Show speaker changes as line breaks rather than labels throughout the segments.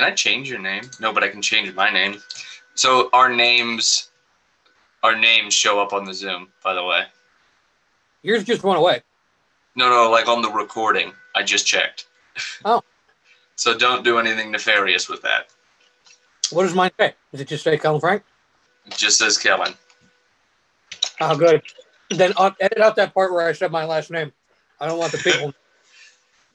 Can I change your name? No, but I can change my name. So our names, our names show up on the Zoom. By the way.
Yours just went away.
No, no, like on the recording. I just checked.
Oh.
so don't do anything nefarious with that.
What does mine say? Does it just say Kellen Frank?
It just says Kellen.
Oh, good. Then edit out that part where I said my last name. I don't want the people.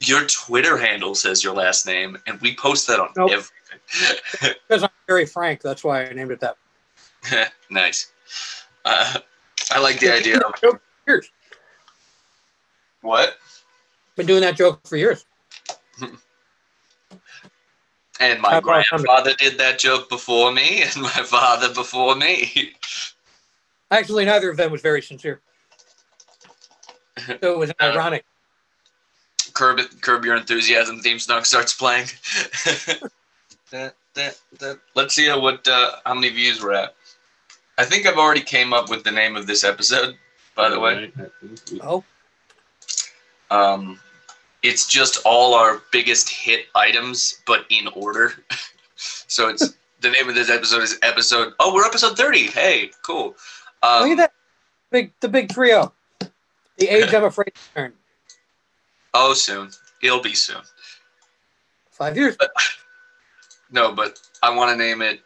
Your Twitter handle says your last name, and we post that on
Nope.
everything.
because I'm very frank. That's why I named it that.
nice. Uh, I like the idea of
years.
what?
Been doing that joke for years.
And my grandfather did that joke before me, and my father before me.
Actually, neither of them was very sincere. So it was
Uh,
ironic.
Curb, curb your enthusiasm theme song starts playing. Da, da, da. Let's see how, what uh, how many views we're at. I think I've already came up with the name of this episode. By the way,
Oh,
um, it's just all our biggest hit items, but in order. so it's the name of this episode is episode. Oh, we're episode thirty. Hey, cool. Um,
look at that big, the big trio. The age I'm afraid to turn.
Oh, soon. It'll be soon.
Five years.
No, but I want to name it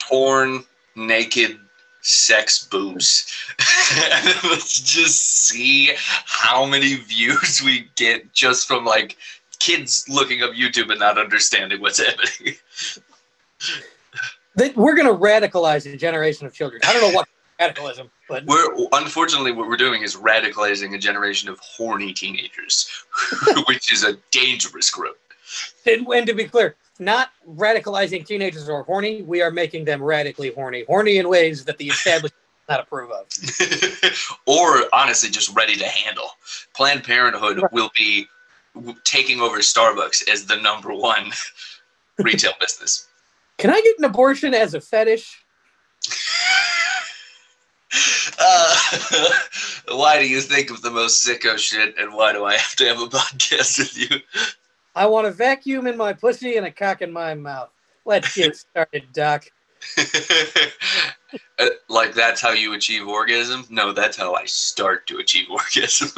Porn Naked Sex Boobs. Let's just see how many views we get just from like kids looking up YouTube and not understanding what's happening.
That we're going to radicalize a generation of children. I don't know what radicalism, but
We're unfortunately what we're doing is radicalizing a generation of horny teenagers, which is a dangerous group.
and, and to be clear, not radicalizing teenagers who are horny. We are making them radically horny, horny in ways that the establishment does not approve of.
or honestly just ready to handle. Planned Parenthood
Right.
will be w- taking over Starbucks as the number one retail business.
Can I get an abortion as a fetish?
Uh, why do you think of the most sicko shit, and why do I have to have a podcast with you?
I want a vacuum in my pussy and a cock in my mouth. Let's get started, Doc.
Uh, like that's how you achieve orgasm? No, that's how I start to achieve orgasm.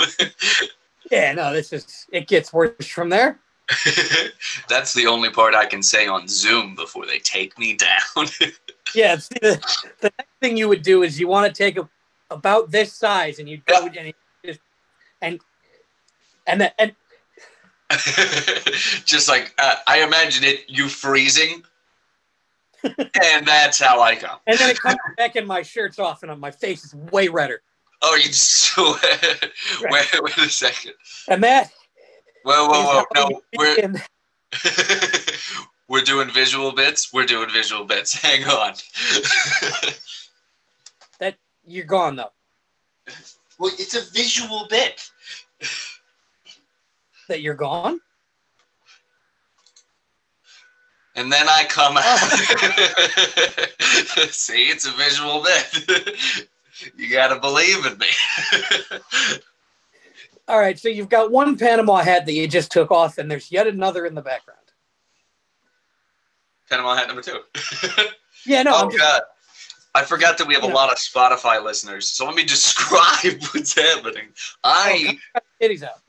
Yeah, no, this is it gets worse from there.
that's the only part I can say on Zoom before they take me down.
Yeah, see, the, the next thing you would do is you want to take a about this size and you'd go and you just and and then and
Just like uh, I imagine it, you freezing, and that's how I come.
and then it comes back and my shirt's off and my face is way redder.
Oh, you so wait, wait a second.
And that
Whoa, whoa, whoa! No, we're we're doing visual bits. We're doing visual bits. Hang on.
that you're gone though.
well, it's a visual bit.
That you're gone.
And then I come out. Oh. See, it's a visual bit. you gotta believe in me.
All right, so you've got one Panama hat that you just took off, and there's yet another in the background.
Panama hat number two.
Yeah, no,
oh
I'm just,
God. I forgot that we have a lot of Spotify listeners, so let me describe what's happening. I
titties out.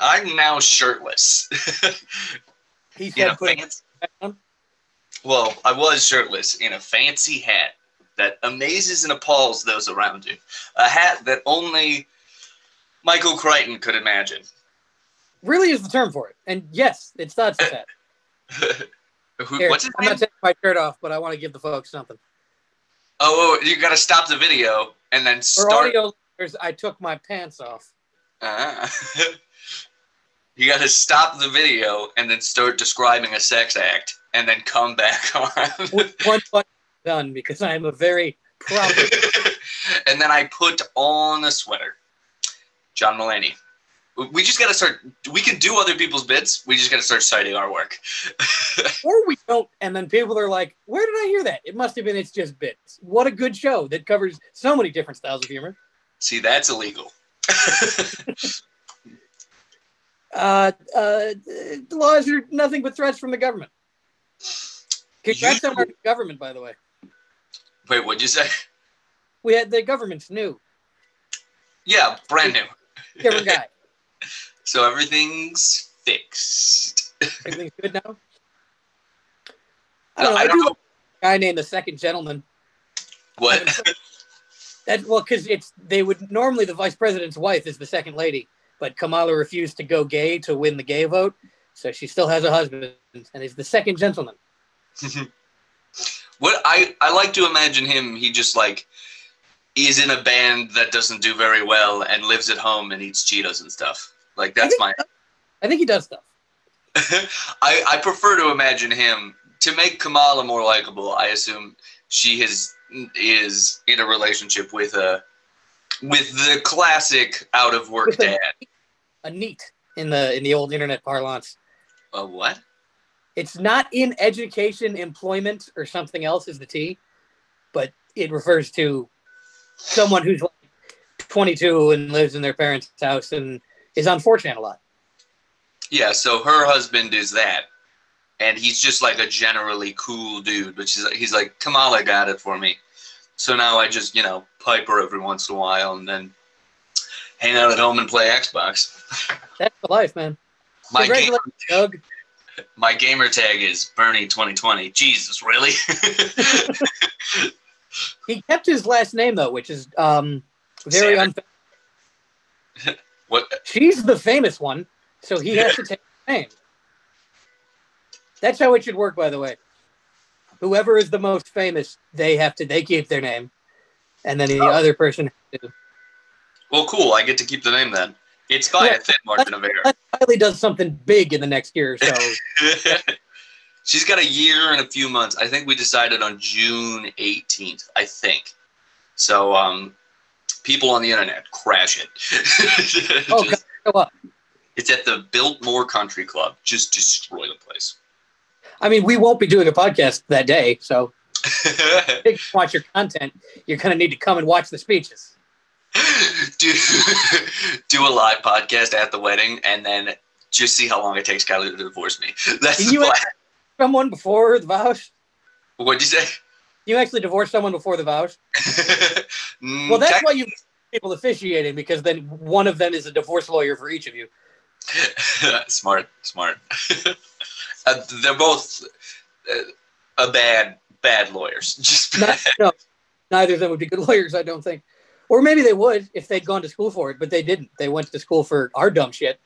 I'm now shirtless.
He
in
said,
a fancy, well, I was shirtless in a fancy hat that amazes and appalls those around you. A hat that only Michael Crichton could imagine.
really is the term for it. And yes, it's not.
Who,
Here,
what's his
I'm
name?
not taking my shirt off, but I want to give the folks something.
Oh, oh, you gotta stop the video and then
For
start.
audio listeners, I took my pants off.
Ah. you gotta stop the video and then start describing a sex act and then come back on.
With one button done because I am a very proper.
and then I put on a sweater. John Mulaney. We just gotta start. We can do other people's bits. We just gotta start citing our work.
or we don't, and then people are like, "Where did I hear that?" It must have been. It's just bits. What a good show that covers so many different styles of humor.
See, that's illegal.
Uh, uh, the laws are nothing but threats from the government. Congrats
You-
on our government, by the way.
Wait, what'd you say?
We had the government's new.
Yeah, brand new.
Different guy.
So everything's fixed.
Everything's good now. I don't know.
I
I,
don't
do
know.
like a guy named the Second Gentleman.
What?
That well, because it's they would normally the vice president's wife is the second lady, but Kamala refused to go gay to win the gay vote, so she still has a husband and is the second gentleman.
what I I like to imagine him. He just like is in a band that doesn't do very well and lives at home and eats Cheetos and stuff. Like that's my.
I think he does stuff.
I I prefer to imagine him to make Kamala more likable. I assume she has is in a relationship with a with the classic out of work dad.
A NEET in the in the old internet parlance.
A what?
It's not in education, employment, or something else is the T, but it refers to someone who's like 22 and lives in their parents' house and is unfortunate a lot.
Yeah, so her husband is that, and he's just like a generally cool dude. But she's he's like Kamala got it for me, so now I just you know pipe her every once in a while and then hang out at home and play Xbox.
That's the life, man.
My game,
Congratulations, Doug.
my gamer tag is Bernie twenty twenty. Jesus, really?
He kept his last name though, which is um very unfair.
what?
She's the famous one, so he has to take her name. That's how it should work, by the way. Whoever is the most famous, they have to they keep their name, and then the
Oh.
other person.
Well, cool. I get to keep the name then. It's by
Yeah.
a thin margin of error.
Kylie does something big in the next year or so.
She's got a year and a few months. I think we decided on June 18th, I think. So, um, people on the internet, crash it.
Oh,
Just-
go up.
it's at the Biltmore Country Club. Just destroy the place.
I mean, we won't be doing a podcast that day, so you watch your content, you're gonna need to come and watch the speeches.
do, do a live podcast at the wedding and then just see how long it takes Kylie to divorce me. That's
Can
the
you
plan.
Someone before the vows?
What'd you say?
You actually divorced someone before the vows?
Mm,
Well, that's why you people officiating because then one of them is a divorce lawyer for each of you.
smart, smart. uh, they're both uh, a bad, bad lawyers. Just
Not, no, neither of them would be good lawyers, I don't think. Or maybe they would if they'd gone to school for it, but they didn't. They went to school for our dumb shit.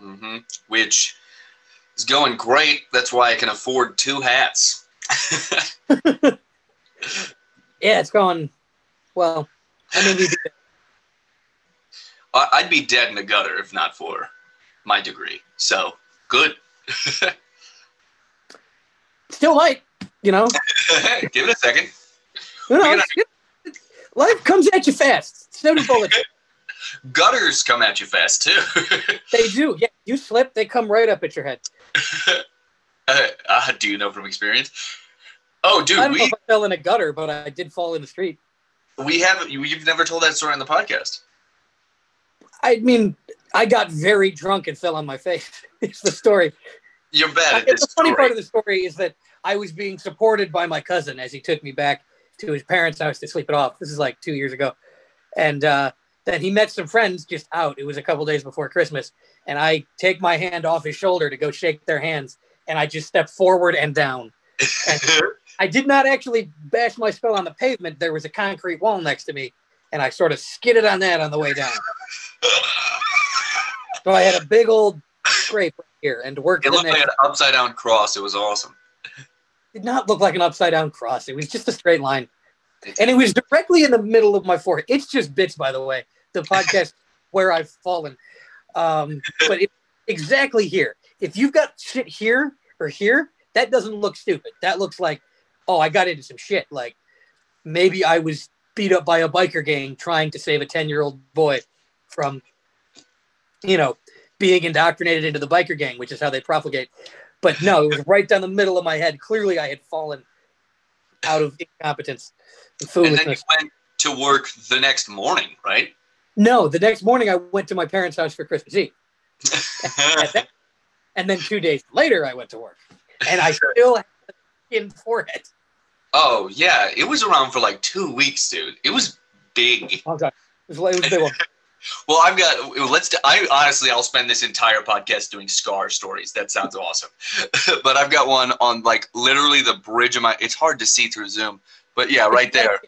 Mm-hmm. which is going great. That's why I can afford two hats.
Yeah, it's going well. I mean, we did
I- I'd be dead in the gutter if not for my degree. So good.
still might, you know.
Give it a second.
Who
We
knows? Life comes at you fast. So do bullets.
Gutters come at you fast too.
they do. Yeah, you slip, they come right up at your head.
uh, uh, do you know from experience? Oh,
I
dude,
don't know
we
if I fell in a gutter, but I did fall in the street.
we have you- you've never told that story on the podcast.
I mean, I got very drunk and fell on my face. it's the story.
You're bad
I the funny
story.
part of the story is that I was being supported by my cousin as he took me back to his parents' house to sleep it off. This is like two years ago, and uh, then he met some friends just out. It was a couple days before Christmas, and I take my hand off his shoulder to go shake their hands, and I just step forward and down. I did not actually bash my skull on the pavement. There was a concrete wall next to me, and I sort of skidded on that on the way down. So I had a big old scrape right here, and to work
it looked like an upside down cross. It was awesome.
did not look like an upside down cross. It was just a straight line. And it was directly in the middle of my forehead. It's just bits, by the way, the podcast where I've fallen. Um, but it, exactly here. If you've got shit here or here, that doesn't look stupid. That looks like, oh, I got into some shit. Like maybe I was beat up by a biker gang trying to save a 10 year old boy from, you know, being indoctrinated into the biker gang, which is how they propagate. But no, it was right down the middle of my head. Clearly, I had fallen out of incompetence and
And then you went to work the next morning, right?
No, the next morning I went to my parents' house for Christmas Eve. And then two days later, I went to work. and I still have the skin for it.
Oh yeah, it was around for like two weeks, dude. It was big.
Oh, okay. It was, it was big one.
Well, I've got. Let's. I honestly, I'll spend this entire podcast doing scar stories. That sounds awesome. but I've got one on like literally the bridge of my. It's hard to see through Zoom, but yeah, right there.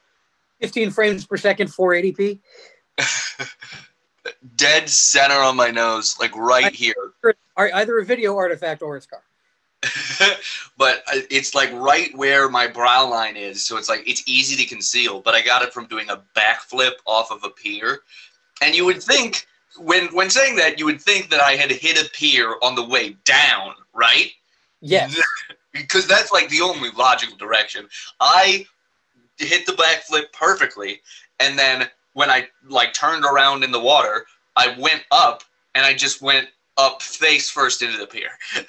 15 frames per second, 480p.
Dead center on my nose, like right here.
Are either a video artifact or a scar.
but uh, it's like right where my brow line is, so it's like it's easy to conceal. But I got it from doing a backflip off of a pier, and you would think when when saying that you would think that I had hit a pier on the way down, right?
Yes.
because that's like the only logical direction. I hit the backflip perfectly, and then when I like turned around in the water, I went up and I just went up face first into the pier.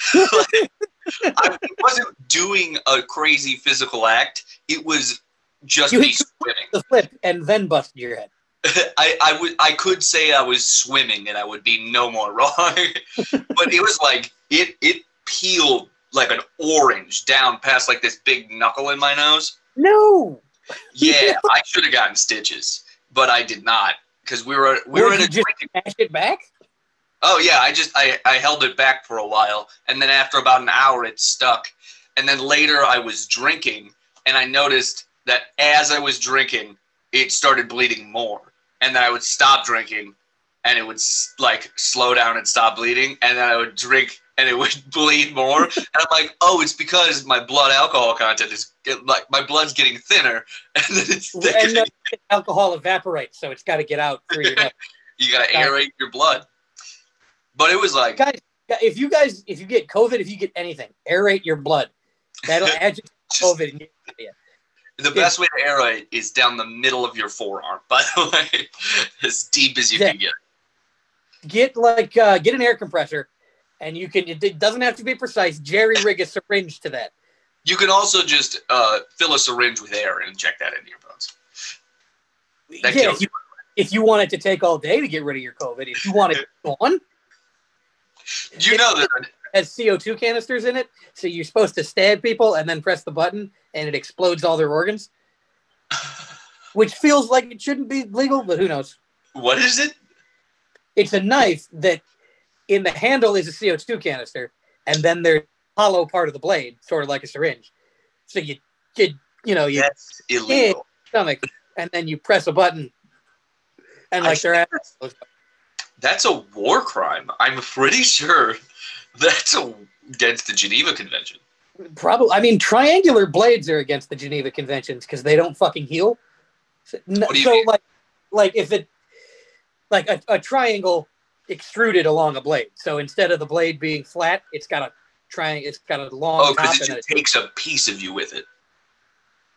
I wasn't doing a crazy physical act. It was just
You
me swimming.
The flip and then busted your head.
I, I would I could say I was swimming and I would be no more wrong. but it was like it it peeled like an orange down past like this big knuckle in my nose.
No.
Yeah, I should have gotten stitches, but I did not because we were we were in a
just
drinking.
smash it back?
Oh yeah, I just I I held it back for a while, and then after about an hour, it stuck. And then later, I was drinking, and I noticed that as I was drinking, it started bleeding more. And then I would stop drinking, and it would like slow down and stop bleeding. And then I would drink, and it would bleed more. and I'm like, oh, it's because my blood alcohol content is get, like my blood's getting thinner, and then it's
And
thickening.
the alcohol evaporates, so it's got to get out through your nose.
you gotta aerate your blood. But it was like
guys, if you guys, if you get COVID, if you get anything, aerate your blood. That'll agitate COVID. and.
The best way to aerate is down the middle of your forearm, by the way, as deep as you
Yeah.
can get.
Get like uh, get an air compressor, and you can. It, doesn't have to be precise. Jerry rig a syringe to that.
You can also just uh, fill a syringe with air and inject that into your bones. That
yeah, if you, if you want it to take all day to get rid of your COVID, if you want it gone,
You know that
has CO2 canisters in it, so you're supposed to stab people and then press the button, and it explodes all their organs, which feels like it shouldn't be legal, but who knows?
what is it?
It's a knife that in the handle is a CO2 canister, and then there's a hollow part of the blade, sort of like a syringe. So you, you, you know, you
That's illegal.
stomach, and then you press a button, and like ass.
That's a war crime. I'm pretty sure that's a, against the Geneva Convention.
Probably. I mean, triangular blades are against the Geneva Conventions because they don't fucking heal. So,
What do you
so
mean?
like, like if it, like a, a triangle extruded along a blade. So instead of the blade being flat, it's got a triangle. It's got a long
Oh, because it just
it,
takes a piece of you with it.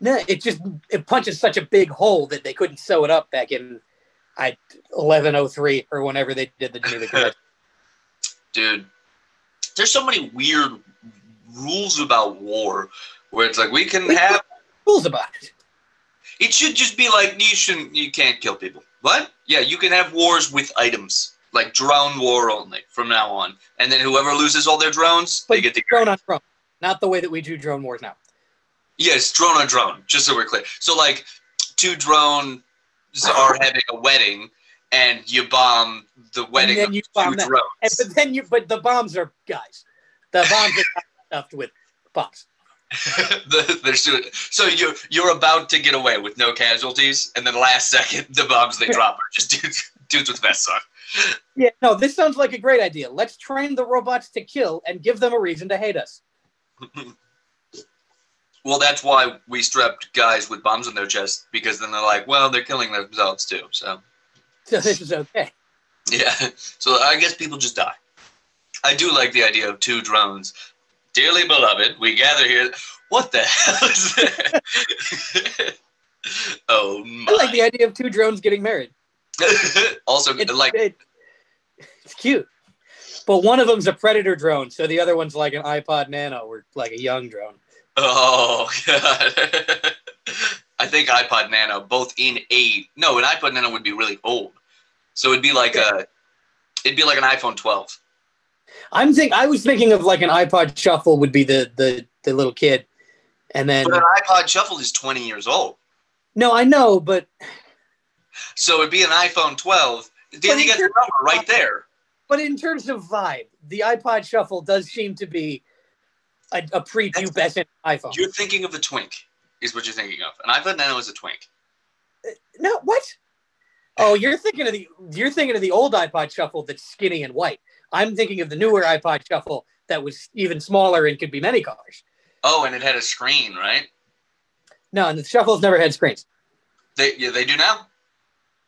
no, it just it punches such a big hole that they couldn't sew it up back in, I eleven oh three or whenever they did the Convention.
Dude, there's so many weird rules about war where it's like we can have
Rules about it.
It should just be like you shouldn't, you can't kill people. What? Yeah, you can have wars with items, like drone war only from now on. And then whoever loses all their drones,
But
they get the
drone on drone, not the way that we do drone wars now.
yes, drone on drone. Just so we're clear. So like, two drones are having a wedding, and you bomb the wedding And
then
of
you bomb that.
drones.
And, but then you, but the bombs are guys. The bombs are stuffed with bombs.
the, they're so, so you're you're about to get away with no casualties, and then last second the bombs they drop are just dudes dudes with vests on.
Yeah, no, this sounds like a great idea. Let's train the robots to kill and give them a reason to hate us.
Well, that's why we strapped guys with bombs on their chest because then they're like, well, they're killing themselves too. So
So this is okay.
yeah, so I guess people just die. I do like the idea of two drones. Dearly beloved, we gather here. What the hell is that? oh my!
I like the idea of two drones getting married.
also,
It's,
like
it- it's cute. But one of them's a predator drone, so the other one's like an iPod Nano or like a young drone.
Oh god. I think iPod Nano, both in a no, an iPod Nano would be really old. So it'd be like a it'd be like an iPhone 12.
I'm think I was thinking of like an iPod Shuffle would be the the the little kid, and then
But an iPod Shuffle is 20 years old.
no, I know, but
So it'd be an iPhone 12. Then
But
you get the number right there.
but in terms of vibe, the iPod Shuffle does seem to be a, a prepubescent iPhone.
You're thinking of the Twink, is what you're thinking of. An iPod Nano is a Twink.
Uh, no, what? Oh, you're thinking of the you're thinking of the old iPod Shuffle that's skinny and white. I'm thinking of the newer iPod Shuffle that was even smaller and could be many colors.
Oh, and it had a screen, right?
No, and the Shuffles never had screens.
They yeah, they do now,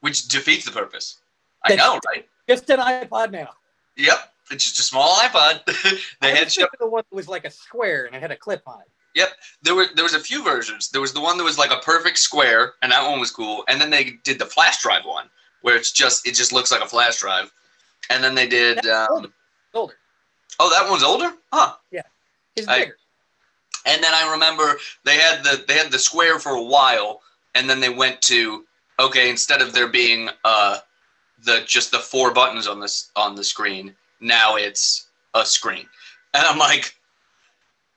which defeats the purpose. I
That's-
know, right?
Just an iPod now.
Yep, it's just a small iPod. they
I
had
of the one that was like a square and it had a clip on it.
Yep, there were there was a few versions. There was the one that was like a perfect square, and that one was cool. And then they did the flash drive one, where it's just it just looks like a flash drive. And then they did. Um,
older. Older.
oh, that one's older, huh?
Yeah, it's
I-
bigger.
And then I remember they had the they had the square for a while, and then they went to okay instead of there being uh the just the four buttons on this on the screen, now it's a screen, and I'm like,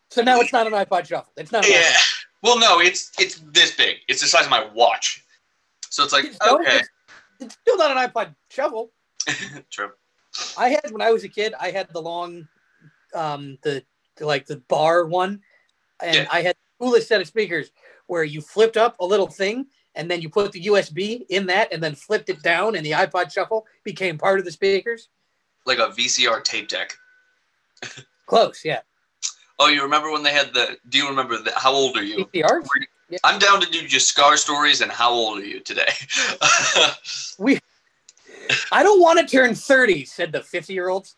So now it's not an iPod Shuffle. It's not. An
yeah. Well, no, it's it's this big. It's the size of my watch, so it's like
It's-
okay,
it's, it's still not an iPod Shuffle.
true.
I had when I was a kid. I had the long, um, the, the like the bar one, and
Yeah.
I had coolest set of speakers where you flipped up a little thing and then you put the USB in that and then flipped it down, and the iPod Shuffle became part of the speakers.
Like a VCR tape deck.
Close, yeah.
Oh, you remember when they had the? Do you remember the? How old are you?
VCR.
I'm down to do just scar stories and how old are you today?
we I don't want to turn thirty," said the fifty-year-olds.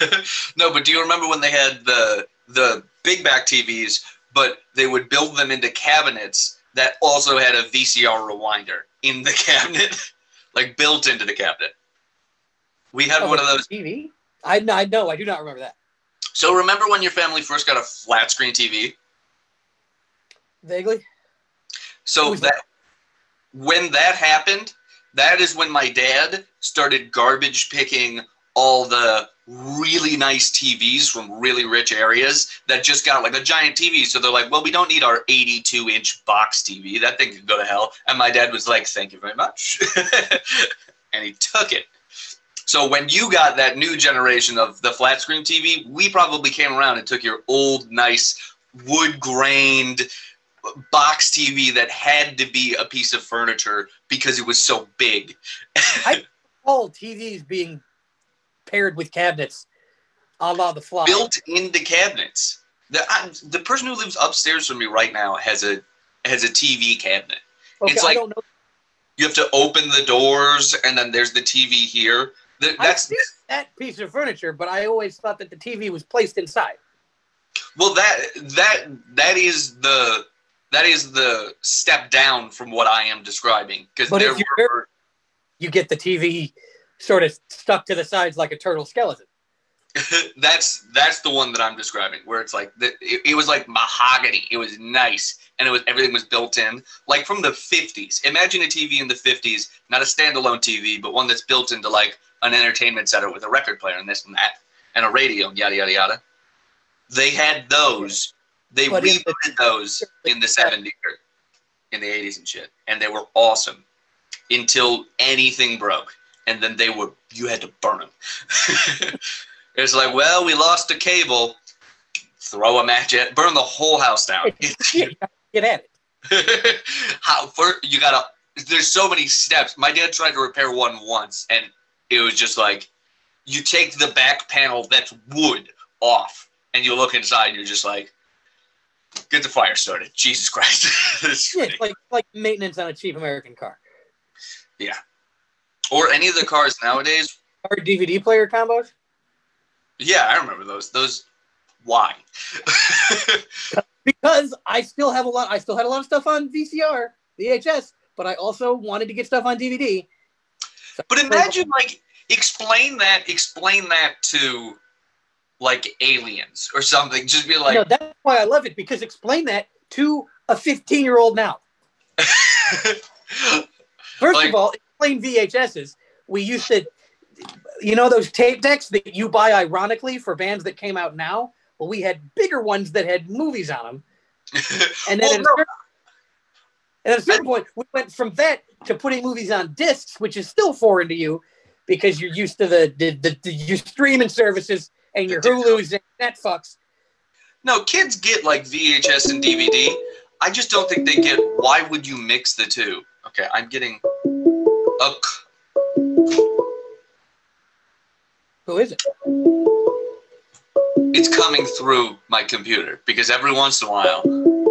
no, but do you remember when they had the the big back TVs, but they would build them into cabinets that also had a VCR rewinder in the cabinet, like built into the cabinet. We had oh, one of those.
TV. I I know. I do not remember that.
So remember when your family first got a flat screen TV?
Vaguely.
So
Who's
that when that happened, that is when my dad started garbage picking all the really nice TVs from really rich areas that just got like a giant TV. So they're like, well, we don't need our 82 inch box TV. That thing can go to hell. And my dad was like, thank you very much. and he took it. So when you got that new generation of the flat screen TV, we probably came around and took your old, nice, wood grained box TV that had to be a piece of furniture because it was so big.
All TVs being paired with cabinets, a la the fly.
built into cabinets. The I, the person who lives upstairs from me right now has a has a TV cabinet.
okay,
it's like-. You have to open the doors, and then there's the TV here. Th-
I've
That's
that piece of furniture, but I always thought that the TV was placed inside.
well, that that that is the that is the step down from what I am describing because there were
You get the TV sort of stuck to the sides like a turtle skeleton.
that's that's the one that I'm describing, where it's like the, it, it was like mahogany. It was nice, and it was everything was built in, like from the 50s. Imagine a TV in the 50s, not a standalone TV, but one that's built into like an entertainment center with a record player and this and that, and a radio, and yada yada yada. They had those. They
But the-
rebooted those in the 70s, or in the 80s and shit, and they were awesome until anything broke, and then they were you had to burn them. It's like, well, we lost a cable. Throw a match at, burn the whole house down.
Get at it.
How for you gotta? There's so many steps. My dad tried to repair one once, and it was just like, you take the back panel that's wood off, and you look inside, and you're just like, get the fire started. Jesus Christ!
Yeah, like like maintenance on a cheap American car.
Or any of the cars nowadays.
Our DVD player combos.
Yeah, I remember those. Those. Why?
Because I still have a lot. I still had a lot of stuff on VCR, VHS, but I also wanted to get stuff on DVD. So-
But imagine like explain that explain that to like aliens or something. Just be like
no, that's why I love it. Because explain that to a 15 year old now. First
Like-
of all, explain VHSs. We used to you know those tape decks that you buy ironically for bands that came out now? Well, we had bigger ones that had movies on them. And then
Well,
at, a certain, and at a certain point, we went from that to putting movies on discs, which is still foreign to you because you're used to the, the, the, the your streaming services and your Hulu's and Netflix.
No, kids get like VHS and DVD. I just don't think they get why would you mix the two? Okay, I'm getting
Who is it?
it's coming through my computer because every once in a while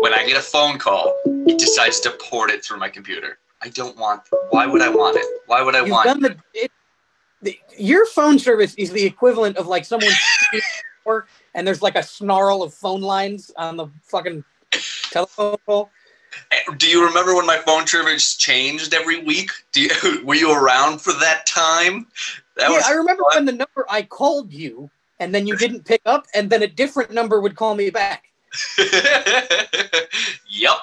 when I get a phone call, it decides to port it through my computer. I don't want why would I want it? Why would I
You've
want
done the, it, the your phone service is the equivalent of like someone and there's like a snarl of phone lines on the fucking telephone pole.
Do you remember when my phone service changed every week? Do you, were you around for that time? That
yeah, I remember
fun.
when the number I called you and then you didn't pick up and then a different number would call me back.
yep.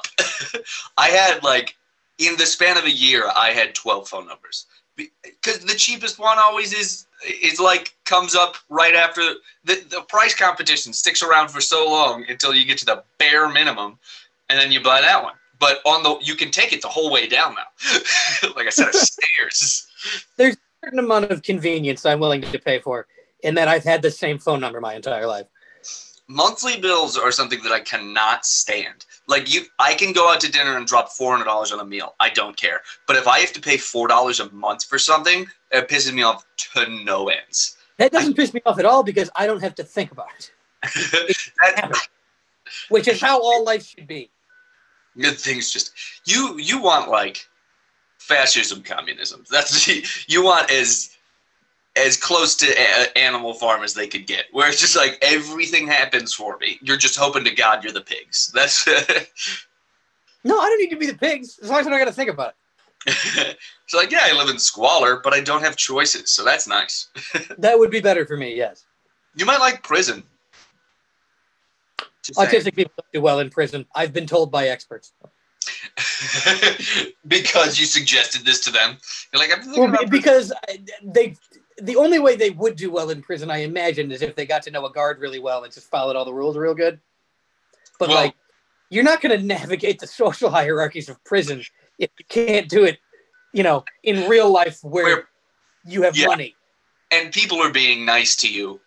I had like in the span of a year, I had twelve phone numbers because the cheapest one always is is like comes up right after the the price competition sticks around for so long until you get to the bare minimum, and then you buy that one. But on the you can take it the whole way down now. like I said, stairs.
There's a certain amount of convenience I'm willing to pay for in that I've had the same phone number my entire life.
monthly bills are something that I cannot stand. Like you, I can go out to dinner and drop four hundred dollars on a meal. I don't care. But if I have to pay four dollars a month for something, it pisses me off to no ends.
That doesn't piss me off at all because I don't have to think about it,
that,
which is how all life should be.
Good things just you you want like fascism, communism. That's you want as as close to a- Animal Farm as they could get, where it's just like everything happens for me. You're just hoping to God you're the pigs. That's
No, I don't need to be the pigs as long as I don't got to think about it.
it's like, yeah, I live in squalor, but I don't have choices, so that's nice.
That would be better for me, yes.
You might like prison.
Autistic people don't well in prison. I've been told by experts.
because you suggested this to them. You're like,
Well, because uh, they, the only way they would do well in prison, I imagine, is if they got to know a guard really well and just followed all the rules real good. But
Well-
like, you're not going to navigate the social hierarchies of prison if you can't do it, you know, in real life where,
Where-
you have
Yeah.
money.
and people are being nice to you.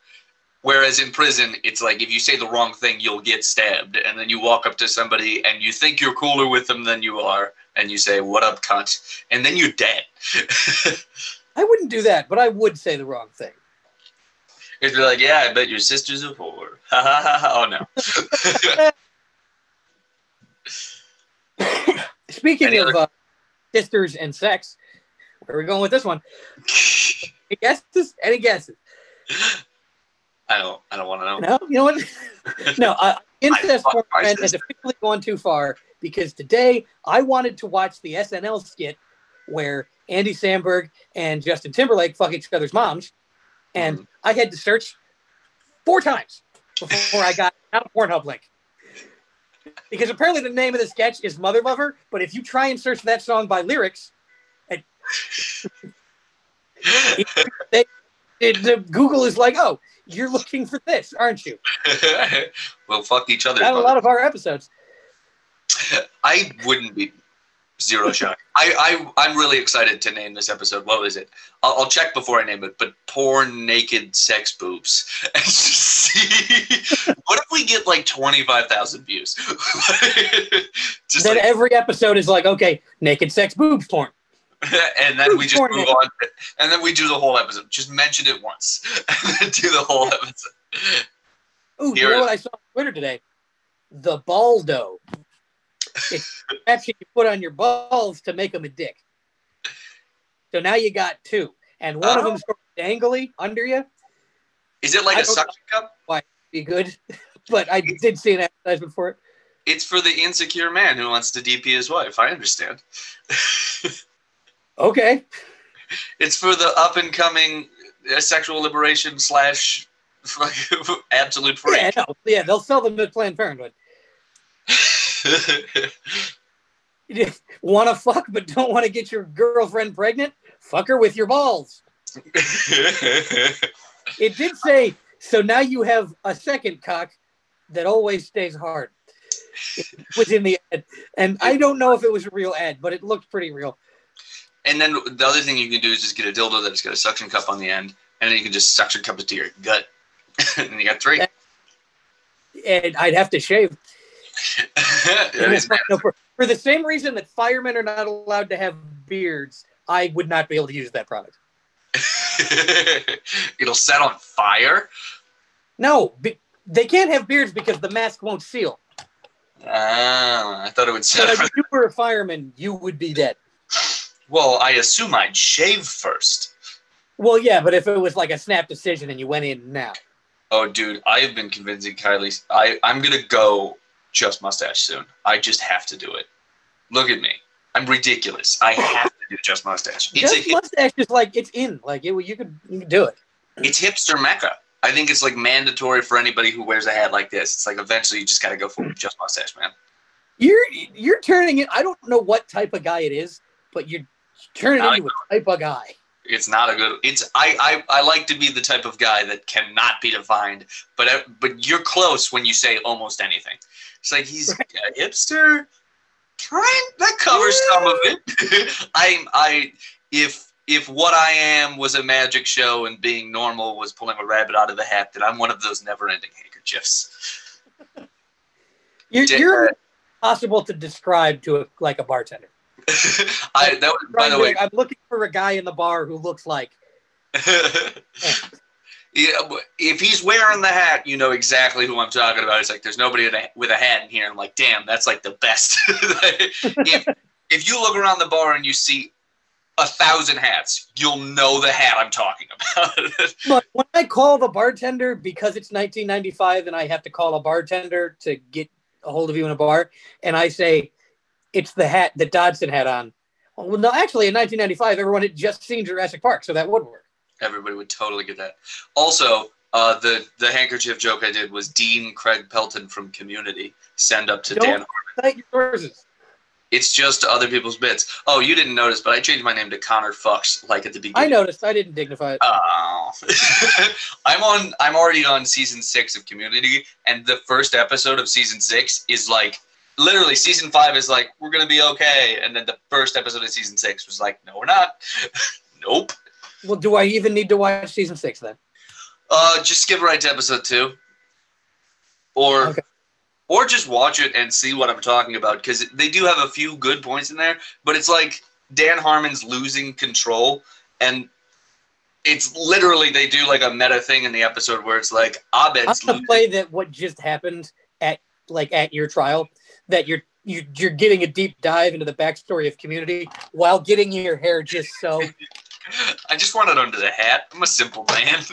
Whereas in prison, it's like if you say the wrong thing, you'll get stabbed. And then you walk up to somebody and you think you're cooler with them than you are. And you say, What up, cunt? And then you're dead.
I wouldn't do that, but I would say the wrong thing.
It'd be like, Yeah, I bet your sister's a whore. Oh no.
Speaking
Any
of uh, sisters and sex, where are we going with this one? Any guesses? Any guesses?
I don't I don't want to know.
No, you know what? no, uh, incest
fuck
porn
my
trend has officially gone too far because today I wanted to watch the SNL skit where Andy Samberg and Justin Timberlake fuck each other's moms, and
Mhm.
I had to search four times before I got out of Pornhub link. Because apparently the name of the sketch is Mother Lover, but if you try and search that song by lyrics, it, the Google is like, "Oh, you're looking for this, aren't you?"
we'll fuck each other.
Not a lot of our episodes.
I wouldn't be zero shot. I, I I'm really excited to name this episode. What was it? I'll, I'll check before I name it. But porn, naked, sex, boobs. And see what if we get like twenty five thousand views? just
then
like,
every episode is like, okay, naked sex boobs porn.
and then we just move
naked.
on, and then we do the whole episode. Just mention it once, and then do the whole episode.
Ooh, you know what I saw on Twitter today? The baldo. It's the caption you put on your balls to make them a dick. So now you got two, and one of
Oh.
them's sort of dangly under you.
Is it like
I
a suction cup?
Why be good, but I did see an advertisement for it.
It's for the insecure man who wants to DP his wife. I understand.
Okay,
It's for the up and coming uh, sexual liberation slash absolute freak.
yeah, no, yeah, they'll sell them at Planned Parenthood. want to fuck but don't want to get your girlfriend pregnant? Fuck her with your balls. It did say, so now you have a second cock that always stays hard. It was in the ad. And I don't know if it was a real ad, but it looked pretty real.
And then the other thing you can do is just get a dildo that's got a suction cup on the end, and then you can just suction cup it to your gut. and you got three.
And I'd have to shave.
That is-
No, for, for the same reason that firemen are not allowed to have beards, I would not be able to use that product.
It'll set on fire.
No, be, they can't have beards because the mask won't seal.
Ah, I thought it would
So
set.
if you were a fireman, you would be dead.
Well, I assume I'd shave first.
Well, yeah, but if it was like a snap decision and you went in now,
Oh, dude, I have been convincing Kylie. I I'm gonna go just mustache soon. I just have to do it. Look at me. I'm ridiculous. I have to do just mustache. It's
just
a,
mustache is like it's in. Like it, you could you could do it.
it's hipster mecca. I think it's like mandatory for anybody who wears a hat like this. It's like eventually you just got to go for hmm. just mustache, man.
You're you're turning it. I don't know what type of guy it is, but you're turning
I
into a type of guy.
It's not a good. It's I, I I like to be the type of guy that cannot be defined, but uh, but you're close when you say almost anything. It's like he's a hipster. Kind that covers some of it. I'm I if if what I am was a magic show and being normal was pulling a rabbit out of the hat, then I'm one of those never-ending handkerchiefs.
You're,
Did-
you're uh, possible to describe to a, like a bartender.
I that was by the way.
I'm looking for a guy in the bar who looks like.
yeah, if he's wearing the hat, you know exactly who I'm talking about. It's like there's nobody with a, with a hat in here. I'm like, damn, that's like the best. if if you look around the bar and you see a thousand hats, you'll know the hat I'm talking about.
But when I call the bartender because it's 1995 and I have to call a bartender to get a hold of you in a bar, and I say it's the hat that Dodgson had on. Well, no, actually, in 1995, everyone had just seen Jurassic Park, so that would work.
Everybody would totally get that. Also, uh, the the handkerchief joke I did was Dean Craig Pelton from Community. Send up to
Don't-
Dan.
Cite your sources.
It's just other people's bits. Oh, you didn't notice, but I changed my name to Connor Fucks like at the beginning.
I noticed. I didn't dignify it.
Oh. I'm on I'm already on season six of Community, and the first episode of season six is like literally season five is like, we're gonna be okay. And then the first episode of season six was like, No, we're not. nope.
Well, do I even need to watch season six then?
Uh just skip right to episode two. Or
Okay.
or just watch it and see what I'm talking about, because they do have a few good points in there, but it's like Dan Harmon's losing control and it's literally they do like a meta thing in the episode where it's like Abed's.
I'm
Abed's
gonna
losing.
play that what just happened at like at your trial that you're you, you're getting a deep dive into the backstory of community while getting your hair just so
I just want it under the hat. I'm a simple man.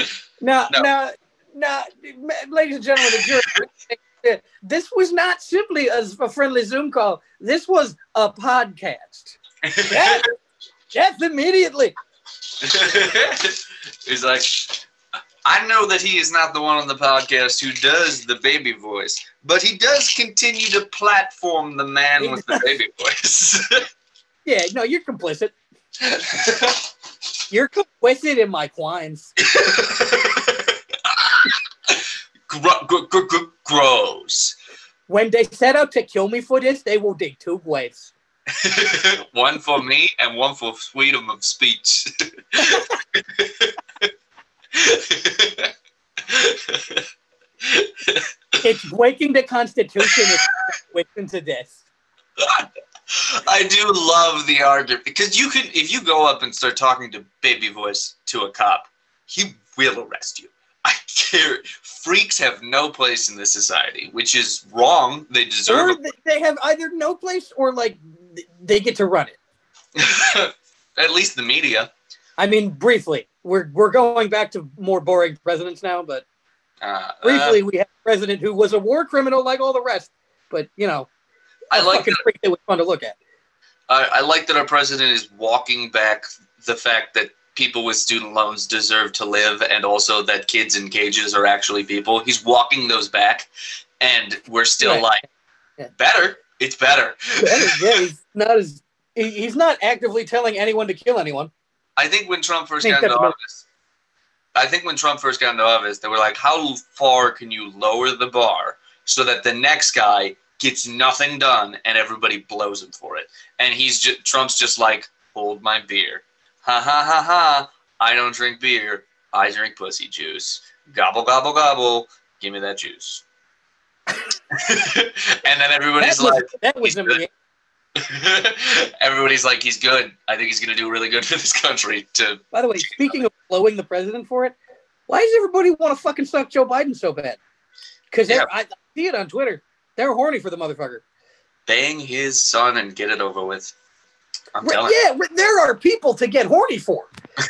now
No.
now now ladies and gentlemen the jury this was not simply a, a friendly zoom call this was a podcast yes immediately
He's like, I know that he is not the one on the podcast who does the baby voice, but he does continue to platform the man with the baby voice.
yeah no you're complicit you're complicit in my crimes
Gro- gro- gro- gro- gross.
when they set out to kill me for this they will dig two graves
one for me and one for freedom of speech.
It's breaking the Constitution. It's breaking to death.
I do love the argument because you could, if you go up and start talking to baby voice to a cop, he will arrest you. I care. Freaks have no place in this society, which is wrong. They deserve
Or th- they have either no place or like they get to run it.
At least the media.
I mean, briefly, we're we're going back to more boring presidents now, but
Uh,
briefly, we have a president who was a war criminal like all the rest. But you know,
I like that.
freak that was fun to look at.
I, I like that our president is walking back the fact that people with student loans deserve to live and also that kids in cages are actually people. He's walking those back, and we're still
Right.
like,
Yeah.
better. It's better.
yeah, he's not as he, he's not actively telling anyone to kill anyone.
I think when Trump first got into office, I think when Trump first got into office, they were like, "How far can you lower the bar so that the next guy gets nothing done and everybody blows him for it?" And he's just Trump's just like, "Hold my beer, ha ha ha ha! I don't drink beer. I drink pussy juice. Gobble gobble gobble. Give me that juice." and then everybody's
That was,
like,
that was
good.
the
everybody's like, "He's good. I think he's gonna do really good for this country." To
By the way, speaking of blowing the president for it, why does everybody want to fucking suck Joe Biden so bad? Because
Yeah.
I see it on Twitter. They're horny for the motherfucker.
bang his son and get it over with. I'm telling
yeah, there are people to get horny for.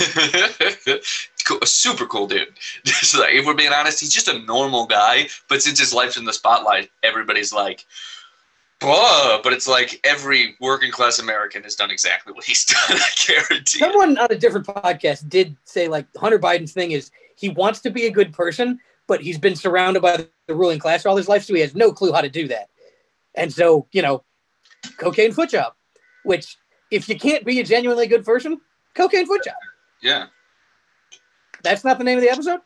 Cool- super cool dude. Like, if we're being honest, he's just a normal guy, but since his life's in the spotlight, everybody's like, Blah, but it's like every working class American has done exactly what he's done. I guarantee.
Someone on a different podcast did say like Hunter Biden's thing is he wants to be a good person, but he's been surrounded by the ruling class all his life, so he has no clue how to do that. And so, you know, cocaine foot job, which if you can't be a genuinely good person, cocaine foot job.
Yeah.
That's not the name of the episode.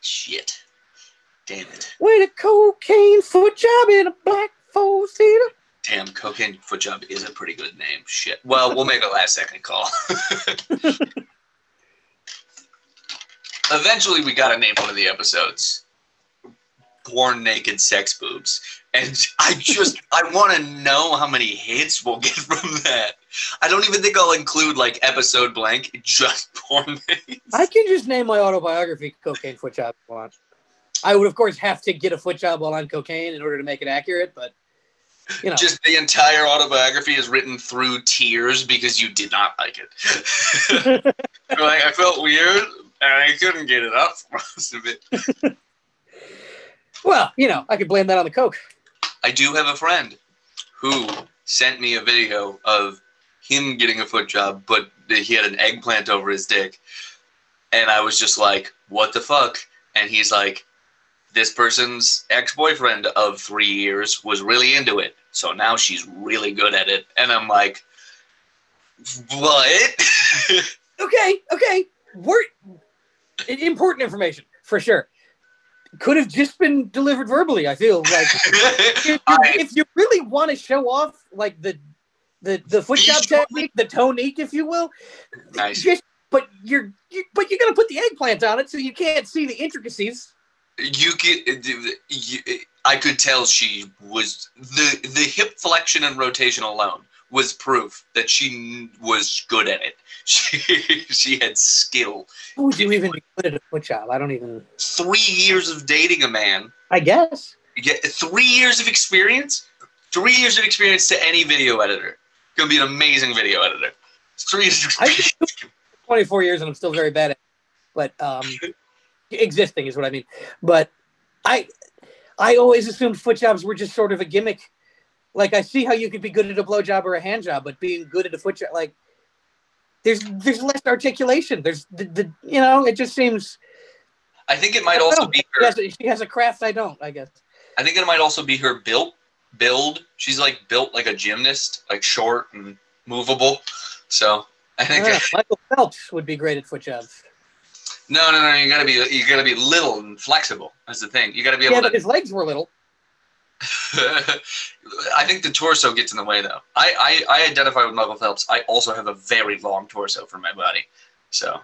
Shit. Damn it.
With a cocaine foot job in a black four seater.
Damn, cocaine foot job is a pretty good name. Shit. Well, we'll make a last second call. Eventually, we got to name one of the episodes Porn Naked Sex Boobs," and I just I want to know how many hits we'll get from that. I don't even think I'll include like episode blank, just porn naked.
I can just name my autobiography cocaine foot job if you want. I would of course have to get a foot job while on cocaine in order to make it accurate, but you know
Just the entire autobiography is written through tears because you did not like it. Like I felt weird and I couldn't get it up for most of it.
well, you know, I could blame that on the coke.
I do have a friend who sent me a video of him getting a foot job, but he had an eggplant over his dick. And I was just like, what the fuck? And he's like, this person's ex boyfriend of three years was really into it. So now she's really good at it. And I'm like, what?
Okay, okay. We're important information for sure. Could have just been delivered verbally. I feel like if you,
I-
if you really want to show off like the the the foot job technique, the tonique, if you will,
nice.
just but you're you, but you're gonna put the eggplant on it so you can't see the intricacies.
You could, you, I could tell she was the the hip flexion and rotation alone was proof that she was good at it. She she had skill.
How would you even be good at a foot job? I don't even.
Three years of dating a man,
I guess.
yeah, three years of experience, three years of experience to any video editor. Gonna be an amazing video editor. Three years. Of experience.
24 years and I'm still very bad at it. But um, existing is what I mean. But I I always assumed foot jobs were just sort of a gimmick. Like I see how you could be good at a blowjob or a hand job, but being good at a foot job, like there's there's less articulation. There's the, the you know it just seems.
I think it might also
know.
be
She
her.
has, a, she has a craft I don't. I guess.
I think it might also be her built build. She's like built like a gymnast, like short and movable. So I
I
think
know. Michael Phelps would be great at foot jobs.
No, no, no. You gotta be you gotta be little and flexible. That's the thing. You gotta be
Yeah,
able
but
to.
his legs were little.
I think the torso gets in the way though. I, I I identify with Michael Phelps. I also have a very long torso for my body, so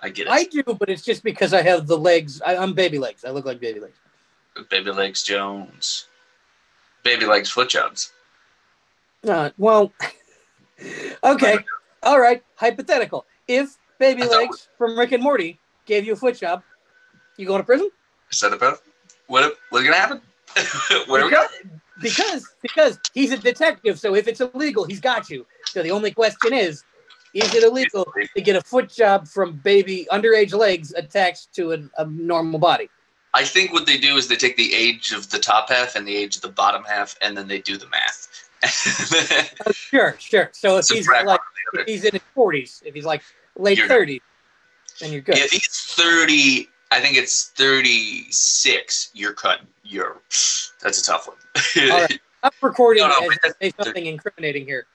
I get it.
I do, but it's just because I have the legs. I, I'm baby legs. I look like baby legs.
Baby legs Jones. Baby legs foot jobs.
Uh, well, okay, all right. Hypothetical: If Baby Legs from Rick and Morty gave you a foot job, you going to prison?
Is that about what what's gonna happen? Where we go?
because, because he's a detective. So if it's illegal, he's got you. So the only question is: Is it illegal to get a foot job from baby underage legs attached to an, a normal body?
I think what they do is they take the age of the top half and the age of the bottom half, and then they do the math.
Oh, sure, sure. So if he's like
one from the
if he's in his forties, if he's like late thirties, then you're good.
If he's thirty, I think it's thirty-six. You're cut. You're that's a tough one.
All right. I'm recording
No, no,
as I say something incriminating here.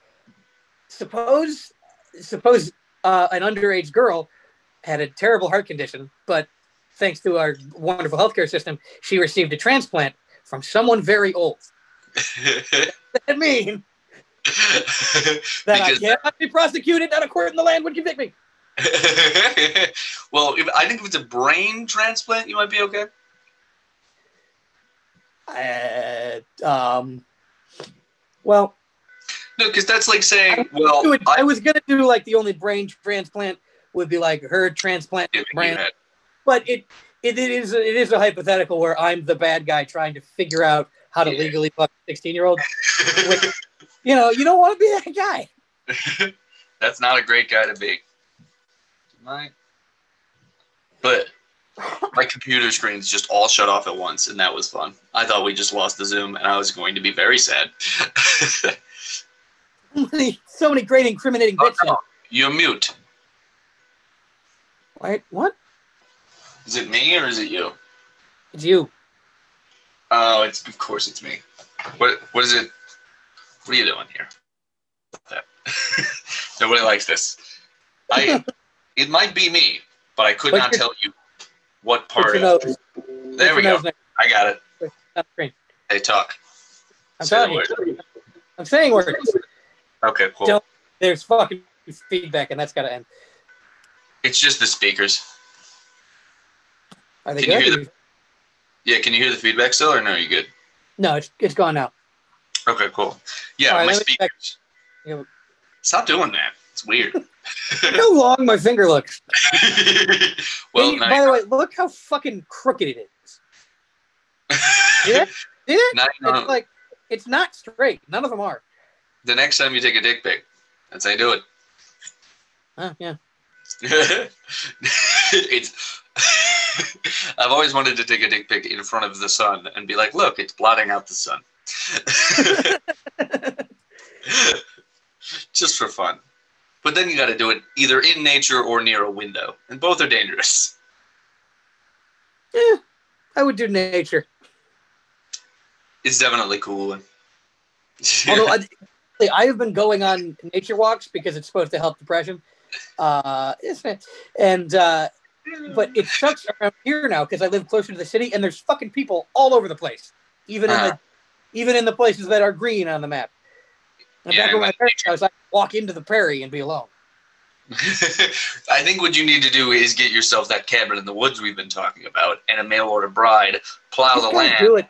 suppose suppose uh, an underage girl had a terrible heart condition, but thanks to our wonderful healthcare system, she received a transplant from someone very old. Does that mean that I
because
cannot be prosecuted that a court in the land would convict me?
well, if, I think if it's a brain transplant, you might be okay.
Uh, um, well,
No, because that's like saying, well,
do I
I
was gonna do like the only brain transplant would be like her transplant brain, but it, it it is it is a hypothetical where I'm the bad guy trying to figure out how to
Yeah.
legally fuck a 16 year old. You know, you don't want to be that guy.
That's not a great guy to be. Right. But my computer screens just all shut off at once, and that was fun. I thought we just lost the Zoom, and I was going to be very sad.
so many great incriminating
Oh,
bits. in it.
no. You're mute.
Wait, what?
Is it me or is it you?
It's you.
Oh, it's of course it's me. What what is it? What are you doing here? That. Nobody likes this. I it might be me, but I could
Put
not
your-
tell you what part. Of,
nose.
there
put
we go. I got it. Hey, talk.
I'm
Say
telling you. I'm saying words.
Okay, cool.
Don't- There's fucking feedback, and that's got to end.
It's just the speakers.
Are they
Can you
good?
hear Yeah, can you hear the feedback still, or no? You good?
No, it's it's gone now.
Okay, cool. Yeah,
All
my speakers. Stop doing that. It's weird.
Look how long my finger looks.
well,
you- by the way, look how fucking crooked it is. Yeah, it?
now you know-
It's like it's not straight. None of them are.
the next time you take a dick pic, that's how you do it.
Oh, yeah.
it's. I've always wanted to take a dick pic in front of the sun and be like, "Look, it's blotting out the sun." Just for fun. But then you got to do it either in nature or near a window, and both are dangerous.
Yeah, I would do nature.
It's definitely cool.
Although I, I have been going on nature walks because it's supposed to help depression. Uh, isn't it? And uh, but it sucks around here now because I live closer to the city, and there's fucking people all over the place, even in
Ah.
the even in the places that are green on the map. And
Yeah,
back at my parents' house, I walk into the prairie and be alone.
I think what you need to do is get yourself that cabin in the woods we've been talking about and a mail order bride. Plow
Just
the land.
do it.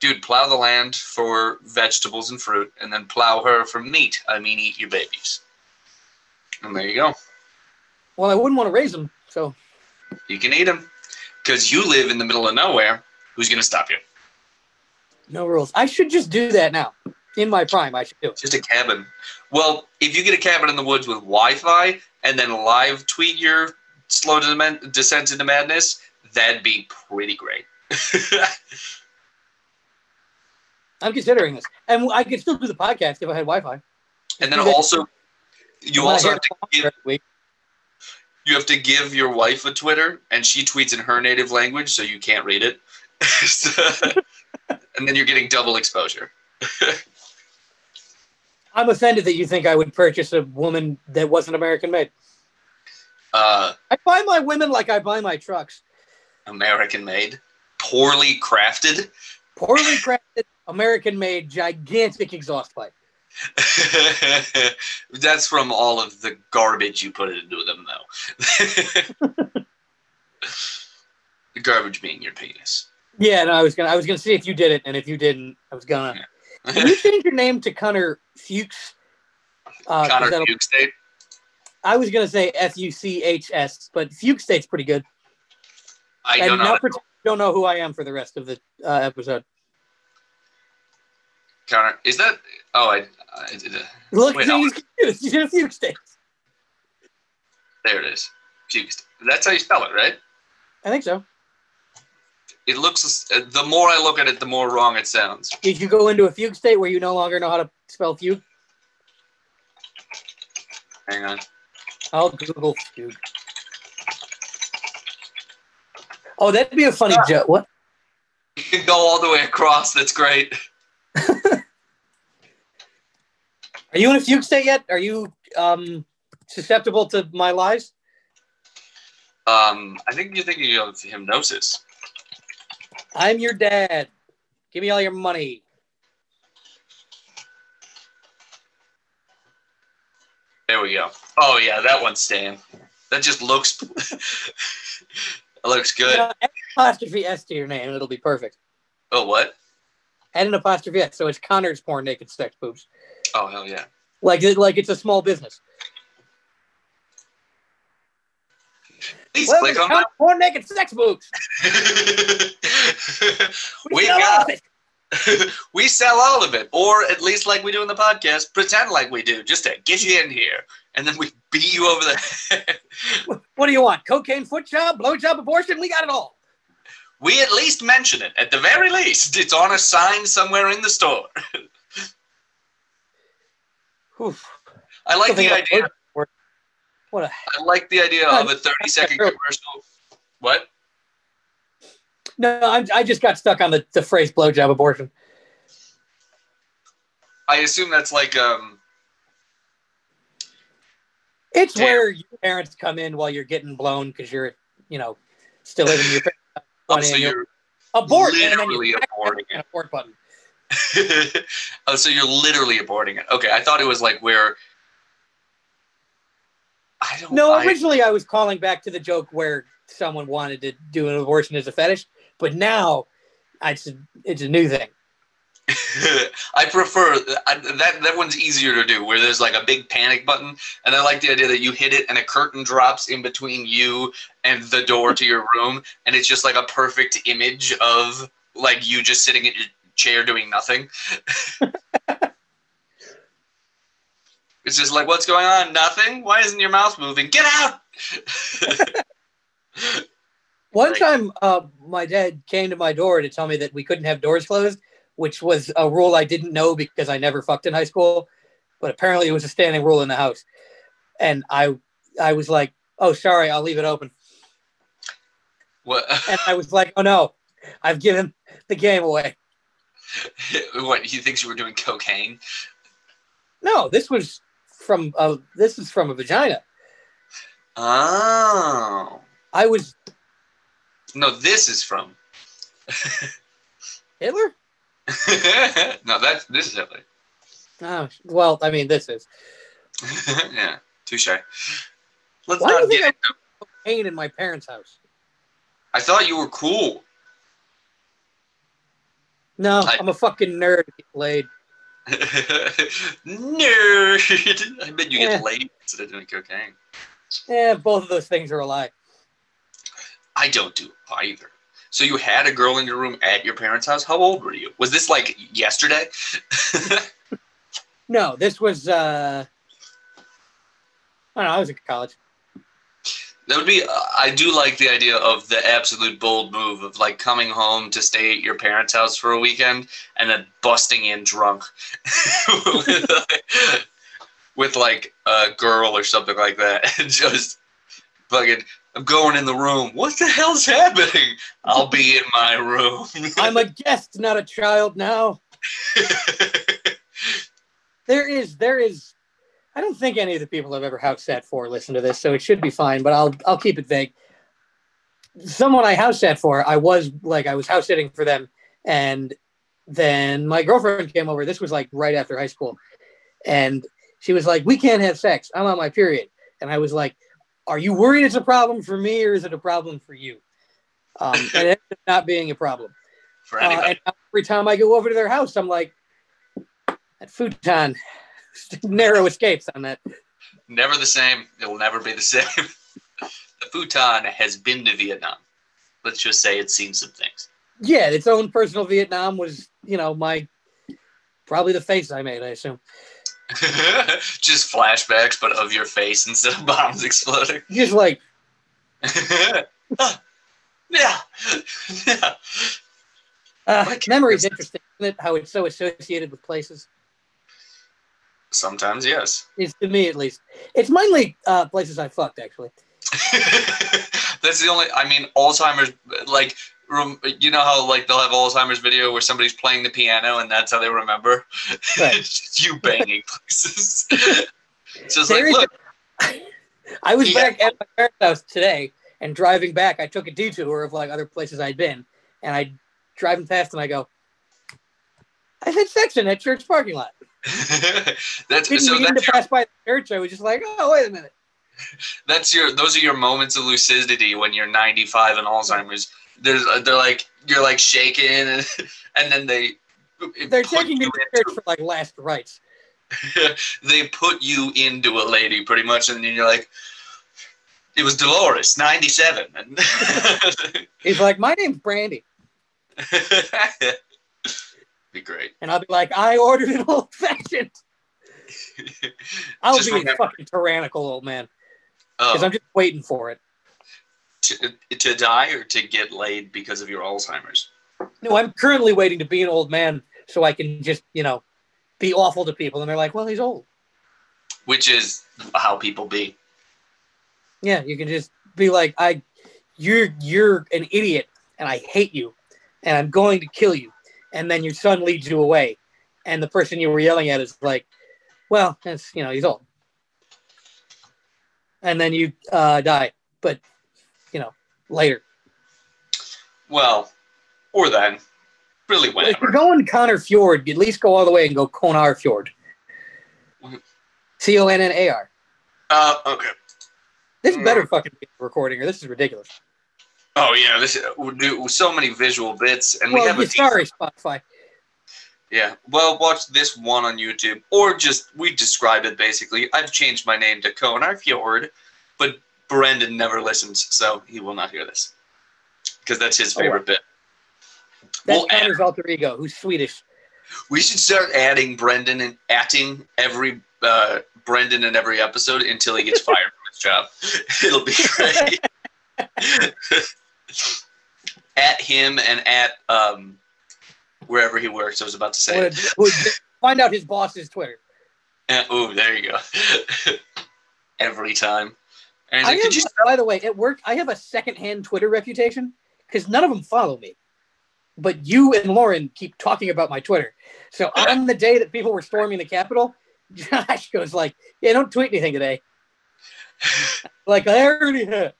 Dude, plow the land for vegetables and fruit, and then plow her for meat. I mean, eat your babies. And there you go.
Well, I wouldn't want to raise them, so
You can eat them. Because you live in the middle of nowhere. Who's going to stop you?
no rules. I should just do that now. In my prime, I should do it.
Just a cabin. Well, if you get a cabin in the woods with Wi Fi and then live tweet your slow descent into madness, that'd be pretty great.
I'm considering this, and I could still do the podcast if I had Wi-Fi.
and then also, you also have to give, you have to give your wife a Twitter, and she tweets in her native language, so you can't read it. And then you're getting double exposure.
I'm offended that you think I would purchase a woman that wasn't American made.
Uh,
I buy my women like I buy my trucks.
American made, poorly crafted.
Poorly crafted, American made, gigantic exhaust pipe.
That's from all of the garbage you put into them, though. the garbage being your penis.
Yeah, no, I was gonna, I was gonna see if you did it, and if you didn't, I was gonna. Can you change your name to Connor Fuchs? Uh,
Connor Fuchs State.
I was gonna say F U C H S, but Fuchs State's pretty good.
I
and
don't know.
you don't know who I am for the rest of the uh, episode.
Connor, is that? Oh, I. I did a-
Look,
Wait,
see,
no.
he's confused. He's in a Fuchs State.
there it is. Fuchs. That's how you spell it, right?
I think so.
It looks. The more I look at it, the more wrong it sounds.
Did you go into a fugue state where you no longer know how to spell fugue?
Hang on.
I'll Google fugue. Oh, that'd be a funny joke. What?
You can go all the way across. That's great.
Are you in a fugue state yet? Are you um, susceptible to my lies?
Um, I think you're thinking of hypnosis.
I'm your dad. Give me all your money.
There we go. Oh yeah, that one's staying. That just looks. it looks good.
You know, add apostrophe S to your name, and it'll be perfect.
Oh what?
Add an apostrophe S, so it's Connor's porn naked sex boobs.
Oh hell yeah.
Like it, like it's a small business.
Please
Well,
click on
porn naked sex boobs.
we
sell all
got.
of it.
we sell all of it, or at least like we do in the podcast, pretend like we do, just to get you in here, and then we beat you over the head.
What do you want? Cocaine foot job, blow job, abortion? We got it all.
we at least mention it. At the very least, it's on a sign somewhere in the store. I like
Something
the idea.
What a
I like the idea of a 30 second commercial. What?
No! I'm, I just got stuck on the, the phrase blowjob abortion.
I assume that's like um.
It's
Damn.
where your parents come in while you're getting blown because you're, you know, still living your parents'
Oh, so
you
you're
abort,
literally
you
aborting it.
abort button.
oh, so you're literally aborting it. Okay, I thought it was like where. I don't.
No,
I,
originally I was calling back to the joke where someone wanted to do an abortion as a fetish, but now it's a, it's a new thing.
I prefer I, that. That one's easier to do, where there's like a big panic button, and I like the idea that you hit it and a curtain drops in between you and the door to your room, and it's just like a perfect image of like you just sitting in your chair doing nothing. it's just like, what's going on? Nothing. Why isn't your mouth moving? Get out!
One time, uh, my dad came to my door to tell me that we couldn't have doors closed, which was a rule I didn't know because I never fucked in high school. But apparently, it was a standing rule in the house, and I, I was like, "Oh, sorry, I'll leave it open."
what?
And I was like, "Oh no, I've given the game away."
what? He thinks you were doing cocaine?
No, this was from a, this is from a vagina.
Oh.
I was
No, this is from.
Hitler.
no, that's this is Hitler.
Oh, well, I mean, this is.
yeah, touche. Let's
Why do you
not
think
get.
I cocaine in my parents' house?
I thought you were cool.
No,
I-
I'm a fucking nerd. get laid.
Nerd. I bet you get
Yeah.
laid instead of doing cocaine.
Yeah, both of those things are a lie.
I don't do either. So you had a girl in your room at your parents' house. How old were you? Was this like yesterday?
No, this was. uh I don't know. I was in college.
That would be. Uh, I do like the idea of the absolute bold move of like coming home to stay at your parents' house for a weekend and then busting in drunk with, like, with like a girl or something like that, and just fucking. I'm going in the room. What the hell's happening? I'll be in my room.
I'm a guest, not a child. Now there is, there is. I don't think any of the people I've ever house sat for listen to this, so it should be fine. But I'll, I'll keep it vague. Someone I house sat for, I was like, I was house sitting for them, and then my girlfriend came over. This was like right after high school, and she was like, "We can't have sex. I'm on my period." And I was like, "Are you worried it's a problem for me, or is it a problem for you?" Um, and it ended up not being a problem.
for
Uh,
anybody.
every time I go over to their house, I'm like, that futon, narrow escapes on that.
Never the same. It will never be the same. the futon has been to Vietnam. Let's just say it's seen some things.
Yeah, its own personal Vietnam was, you know, my probably the face I made, I assume.
just flashbacks, but of your face instead of bombs exploding.
Just like,
Ah, yeah. yeah.
uh,
Like-
memory's interesting, isn't it? How it's so associated with places.
Sometimes, yes.
It's to me at least. It's mainly uh, places I fucked actually.
That's the only. I mean, Alzheimer's. Like you know how like they'll have Alzheimer's video where somebody's playing the piano and that's how they remember.
Right.
It's just you banging places. It's just
There
like, look,
I was
Yeah.
back at my parents' house today, and driving back, I took a detour of like other places I'd been, and I driving past, and I go, I had sex in that church parking lot.
that's
Didn't
so
mean
that's
to
your,
pass by the church. I was just like, oh wait a minute.
that's your those are your moments of lucidity when you're 95 and Alzheimer's. There's uh, they're like you're like shaking and and then they
They're taking
you
to
into-
church for like last rites.
they put you into a lady pretty much, and then you're like, it was Dolores, 97. And
He's like, my name's Brandy,
be great.
and I'll be like, I ordered an old fashioned. I'll
Just
be a fucking tyrannical old man because
Oh,
I'm just waiting for it.
To, to die or to get laid because of your Alzheimer's?
No, I'm currently waiting to be an old man so I can just, you know, be awful to people, and they're like, well, he's old.
Which is how people be.
Yeah, you can just be like, I, you're you're an idiot, and I hate you, and I'm going to kill you, and then your son leads you away, and the person you were yelling at is like, well, that's you know, he's old, and then you uh, die, but later.
Well, or then, really
If you're going Connor Fjord, you at least go all the way and go Conar Fjord. C O N N A R.
Uh, okay.
This better fucking be recording, or this is ridiculous.
Oh yeah, this we do so many visual bits, and we have a
sorry, Spotify.
Yeah. Well, watch this one on YouTube, or just we described it basically. I've changed my name to Konar Fjord, but Brendan never listens, so he will not hear this because that's his
Oh,
favorite bit.
That's
We'll add-
Connor's alter ego, who's Swedish.
we should start adding Brendan and atting every uh, Brendan in every episode until he gets fired from his job. It'll be great. at him and at um, wherever he works. I was about to say.
Would, would find out his boss's Twitter.
Uh, oh, there you go. every time. And
I have,
you
by the way, at work, I have a secondhand Twitter reputation because none of them follow me. But you and Lauren keep talking about my Twitter. So on the day that people were storming the Capitol, Josh goes like, "Yeah, don't tweet anything today." Like I already have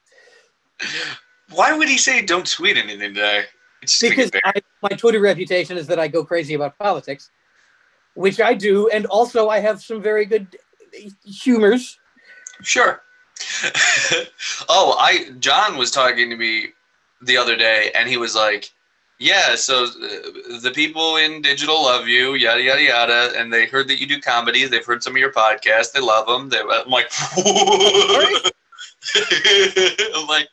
Why would he say don't tweet anything today?
Because I, my Twitter reputation is that I go crazy about politics, which I do, and also I have some very good humors.
Sure. oh, I John was talking to me the other day, and he was like, "Yeah, so uh, the people in digital love you, yada yada yada, and they heard that you do comedy. They've heard some of your podcasts. They love them. They, I'm like, I'm like,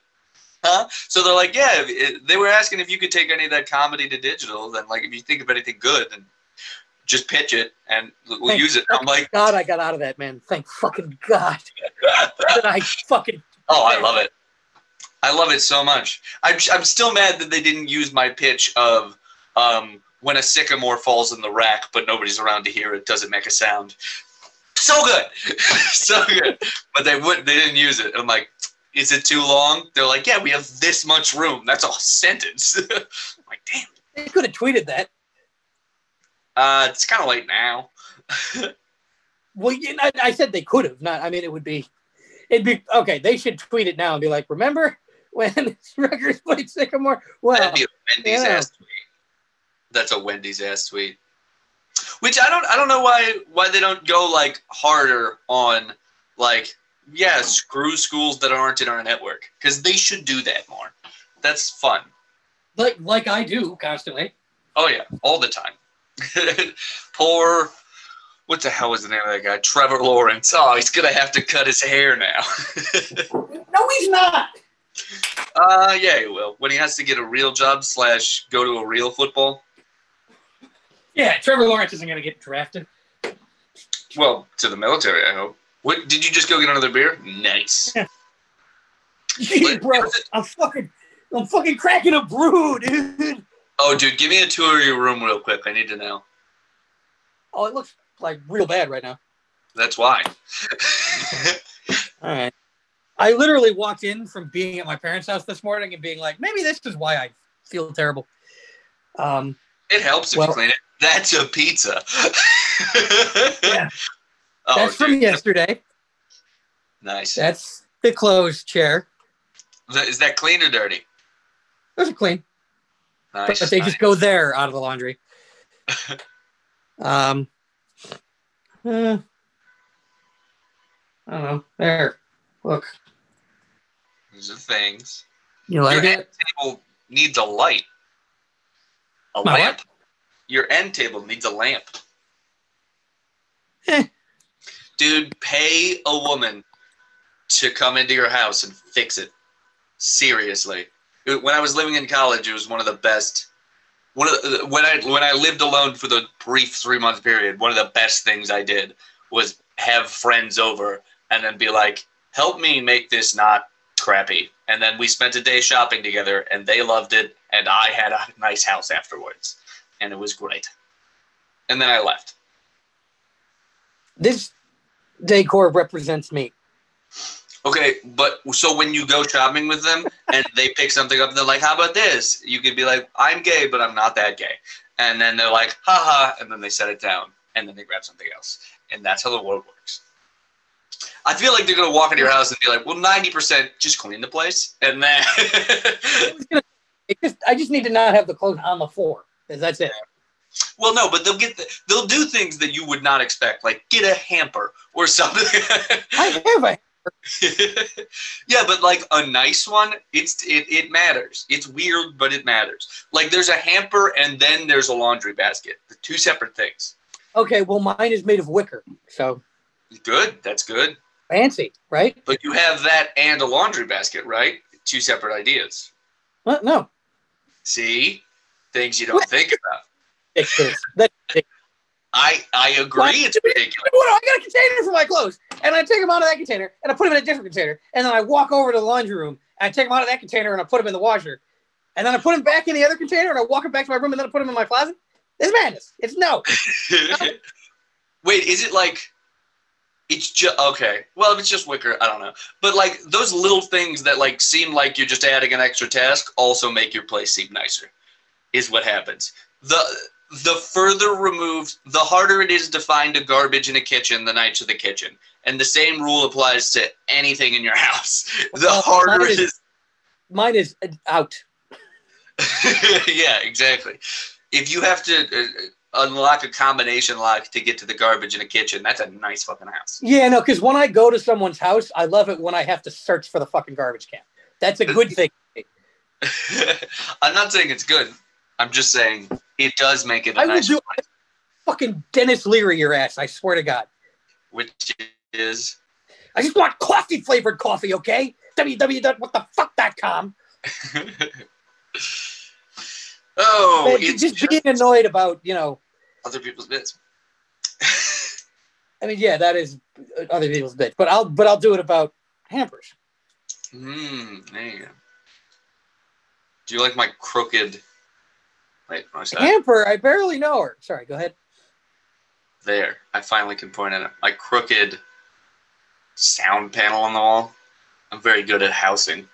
huh? So they're like, yeah. it- They were asking if you could take any of that comedy to digital. Then, like, if you think of anything good, then just pitch it, and we'll
Thank
use it. I'm like,
God, I got out of that, man. Thank fucking God that I fucking.
Oh, I love it. I love it so much. I'm, I'm still mad that they didn't use my pitch of um, when a sycamore falls in the rack, but nobody's around to hear it, doesn't make a sound. So good, so good. But they would they didn't use it. I'm like, is it too long? They're like, yeah, we have this much room. That's a sentence. I'm like, damn.
They could have tweeted that.
Uh, it's kind of late now.
Well, you know, I, said they could have. Not. I mean, it would be. It'd be okay. They should tweet it now and be like, "Remember when Rutgers played Sycamore?" Well,
That'd be a Wendy's
yeah.
ass tweet. That's a Wendy's ass tweet. Which I don't I don't know why why they don't go like harder on like yeah screw schools that aren't in our network because they should do that more. That's fun.
like like I do constantly.
Oh yeah, all the time. Poor what the hell was the name of that guy? Trevor Lawrence. Oh, he's gonna have to cut his hair now.
No, he's not.
uh yeah, he will when he has to get a real job slash go to a real football.
Yeah, Trevor Lawrence isn't going to get drafted.
Well, to the military, I hope. What did you just go get another beer? Nice.
Gee, bro, I'm fucking, I'm fucking cracking a brew, dude.
Oh, dude, give me a tour of your room real quick. I need to know.
Oh, it looks like real bad right now.
That's why.
All right. I literally walked in from being at my parents' house this morning and being like, maybe this is why I feel terrible. Um,
It helps if
Well-
you clean it. That's a pizza.
Yeah.
Oh,
that's from
dude,
yesterday.
Nice.
That's the closed chair.
Is that clean or dirty?
Those are clean,
Nice.
but they
nice.
just go there out of the laundry. um, uh, I don't know. There, look.
These are things.
You like
Your
it?
end table needs a light. A
My what?
lamp. Your end table needs a lamp.
Eh.
Dude, pay a woman to come into your house and fix it. Seriously. When I was living in college, it was one of the best. One of the, when I when I lived alone for the brief three month period, one of the best things I did was have friends over and then be like, "Help me make this not crappy." And then we spent a day shopping together, and they loved it, and I had a nice house afterwards, and it was great. And then I left.
This decor represents me.
Okay, but so when you go shopping with them and they pick something up, and they're like, "How about this?" You could be like, "I'm gay, but I'm not that gay," and then they're like, "Haha," and then they set it down, and then they grab something else, and that's how the world works. I feel like they're gonna walk into your house and be like, "Well, ninety percent, just clean the place," and then
I gonna- it just, I just need to not have the clothes on the floor. Because that's it.
Well, no, but they'll get the, they'll do things that you would not expect, like get a hamper or something.
I have a
yeah, but like a nice one, it's it, it matters. It's weird, but it matters. Like there's a hamper and then there's a laundry basket. They're two separate things.
okay. Well, mine is made of wicker, so
Good, that's good.
fancy, right?
But you have that and a laundry basket, right? Two separate ideas.
Well, no,
See, things you don't think about.
That's.
I I agree.
What?
It's ridiculous.
What, I got a container for my clothes, and I take them out of that container, and I put them in a different container, and then I walk over to the laundry room, and I take them out of that container, and I put them in the washer, and then I put them back in the other container, and I walk them back to my room, and then I put them in my closet. It's madness. It's no.
Wait, is it like it's just okay? Well, if it's just wicker, I don't know. But like those little things that like seem like you're just adding an extra task also make your place seem nicer. Is what happens. The the further removed, the harder it is to find a garbage in a kitchen the nights of the kitchen. And the same rule applies to anything in your house. The
Well,
harder
mine
it
is-
is.
Mine is uh, out.
yeah, exactly. If you have to uh, unlock a combination lock to get to the garbage in a kitchen, that's a nice fucking house.
Yeah, no, because when I go to someone's house, I love it when I have to search for the fucking garbage can. That's a good thing.
I'm not saying it's good. I'm just saying it does make it
I will
nice
do fucking Denis Leary your ass. I swear to God.
which is
I just want coffee flavored coffee, okay? www.whatthefuck.com.
oh,
Man, just
just
being annoyed about, you know,
other people's bits.
I mean, yeah, that is other people's bit, but I'll but I'll do it about hampers.
Hmm. There you go. Do you like my crooked? Wait, what's that?
Hamper, I barely know her. Sorry, go ahead.
There, I finally can point at. My crooked sound panel on the wall. I'm very good at housing.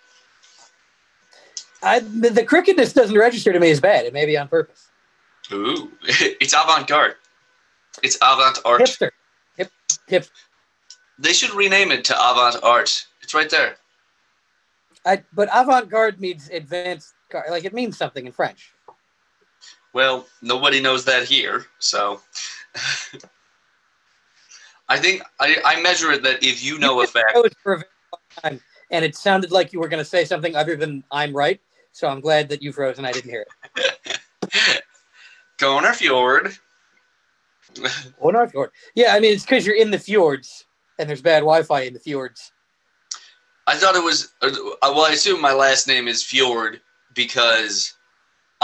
I the, the crookedness doesn't register to me as bad. It may be on purpose.
Ooh, it's avant-garde. It's avant-art.
Hipster. Hip hip
They should rename it to avant-art. It's right there.
I but avant-garde means advanced like it means something in French.
Well, nobody knows that here, so I think I, I measure it that if you know a fact,
for a very long time, and it sounded like you were going to say something other than "I'm right." So I'm glad that you froze and I didn't hear it.
Goner Fjord.
Oh no, fjord. Yeah, I mean it's because you're in the fjords and there's bad Wi-Fi in the fjords.
I thought it was. Uh, well, I assume my last name is Fjord because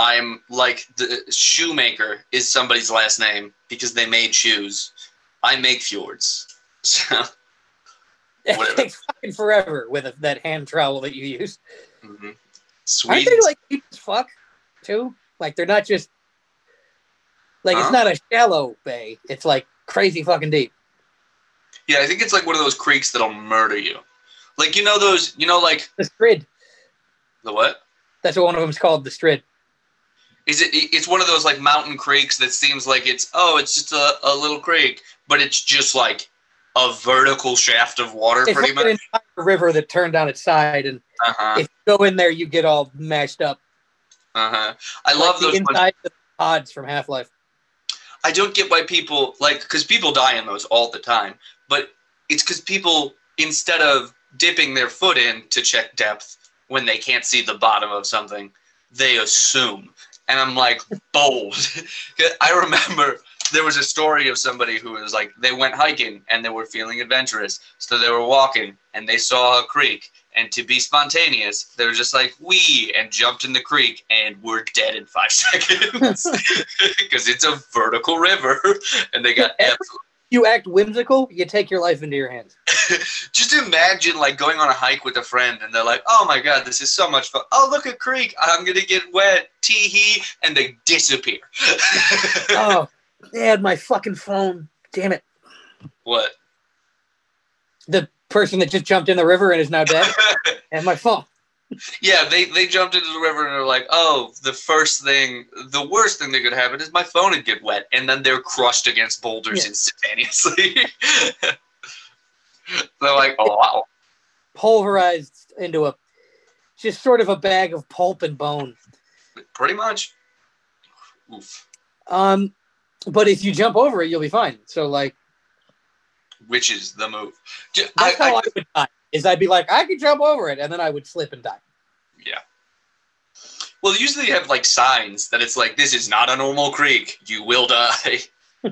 I'm like the shoemaker is somebody's last name because they made shoes. I make fjords. So,
It
Whatever.
takes fucking forever with a, that hand trowel that you use.
mhm.
Aren't they like deep as fuck too? Like they're not just like
Huh?
it's not a shallow bay. It's like crazy fucking deep.
Yeah, I think it's like one of those creeks that'll murder you. Like you know those, you know, like
The Strid.
the what?
That's what one of them's called. The Strid.
Is it? It's one of those like mountain creeks that seems like it's oh, it's just a, a little creek, but it's just like a vertical shaft of water,
It's
pretty
like an
much.
entire river that turned down its side, and
Uh huh.
if you go in there, you get all mashed up.
Uh huh. I
like
love
the
those. ones-
inside of the pods from Half Life.
I don't get why people like because people die in those all the time, but it's because people instead of dipping their foot in to check depth when they can't see the bottom of something, they assume. And I'm like, bold. I remember there was a story of somebody who was like, they went hiking and they were feeling adventurous. So they were walking and they saw a creek. And to be spontaneous, they were just like, we and jumped in the creek and were dead in five seconds. Because it's a vertical river. And they got absolutely.
You act whimsical, you take your life into your hands.
Just imagine like going on a hike with a friend and they're like, oh my God, this is so much fun. Oh, look, a creek. I'm going to get wet. Tee hee. And they disappear.
oh, they had my fucking phone. Damn it.
what?
The person that just jumped in the river and is now dead. and my phone.
Yeah, they, they jumped into the river and they're like, oh, the first thing, the worst thing that could happen is my phone would get wet. And then they're crushed against boulders
Yeah.
instantaneously. they're like, oh, wow.
Pulverized into a just sort of a bag of pulp and bone.
Pretty much. Oof.
Um, but if you jump over it, you'll be fine. So like
Which is the move. Ju- I,
that's how I,
I,
would die. Is I'd be like, I could jump over it, and then I would slip and die.
yeah. Well, usually you have like signs that it's like, this is not a normal creek. You will die.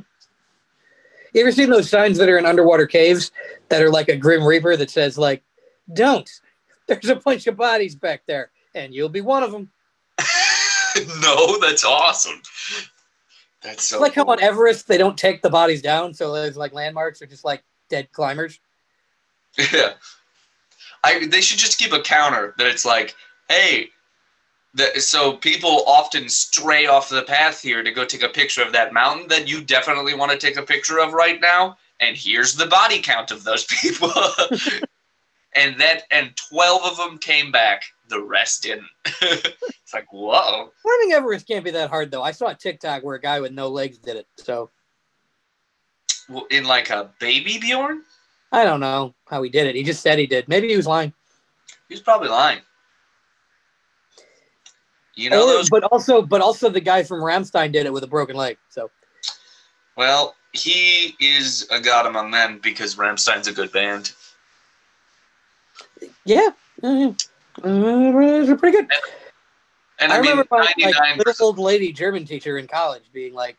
You ever seen those signs that are in underwater caves that are like a grim reaper that says like, "Don't." There's a bunch of bodies back there, and you'll be one of them.
no, that's awesome. That's so
It's like how on Everest they don't take the bodies down, so there's like landmarks are just like dead climbers.
Yeah. I they should just keep a counter that it's like, hey, the, so people often stray off the path here to go take a picture of that mountain that you definitely want to take a picture of right now, and here's the body count of those people. and that and 12 of them came back, the rest didn't. it's like, whoa.
Climbing Everest can't be that hard though. I saw a TikTok where a guy with no legs did it, so
Well, In like a baby Bjorn?
I don't know how he did it. He just said he did. Maybe he was lying.
He's probably lying. You know those
but also, but also the guy from Rammstein did it with a broken leg. So
Well, he is a god among men because Rammstein's a good band.
yeah, uh, uh, pretty good.
And
I,
I, mean,
remember my like,
99
little old lady German teacher in college being like,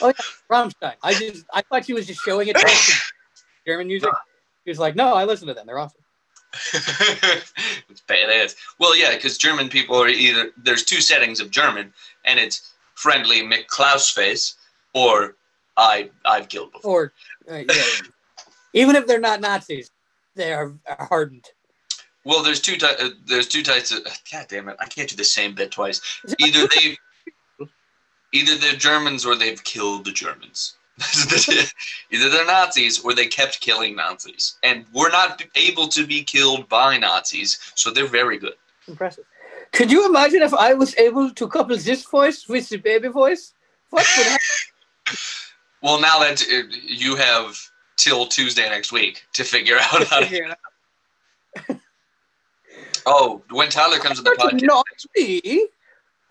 "Oh yeah, Rammstein." I just I thought she was just showing it German music. She was like, "No, I listen to them. They're awesome."
it's badass. Well, yeah, because German people are either there's two settings of German, and it's friendly Mick Klaus face or I I've killed before.
Or uh, yeah, even if they're not Nazis, they are, are hardened.
Well, there's two ty- uh, there's two types of God damn it, I can't do the same bit twice. Either they either they're Germans or they've killed the Germans. either they're Nazis or they kept killing Nazis, and we're not able to be killed by Nazis, so they're very good.
Impressive. Could you imagine if I was able to couple this voice with the baby voice? What would happen?
Well, now that uh, you have till Tuesday next week to figure out how to. Oh, when Tyler comes to the podcast,
Not me.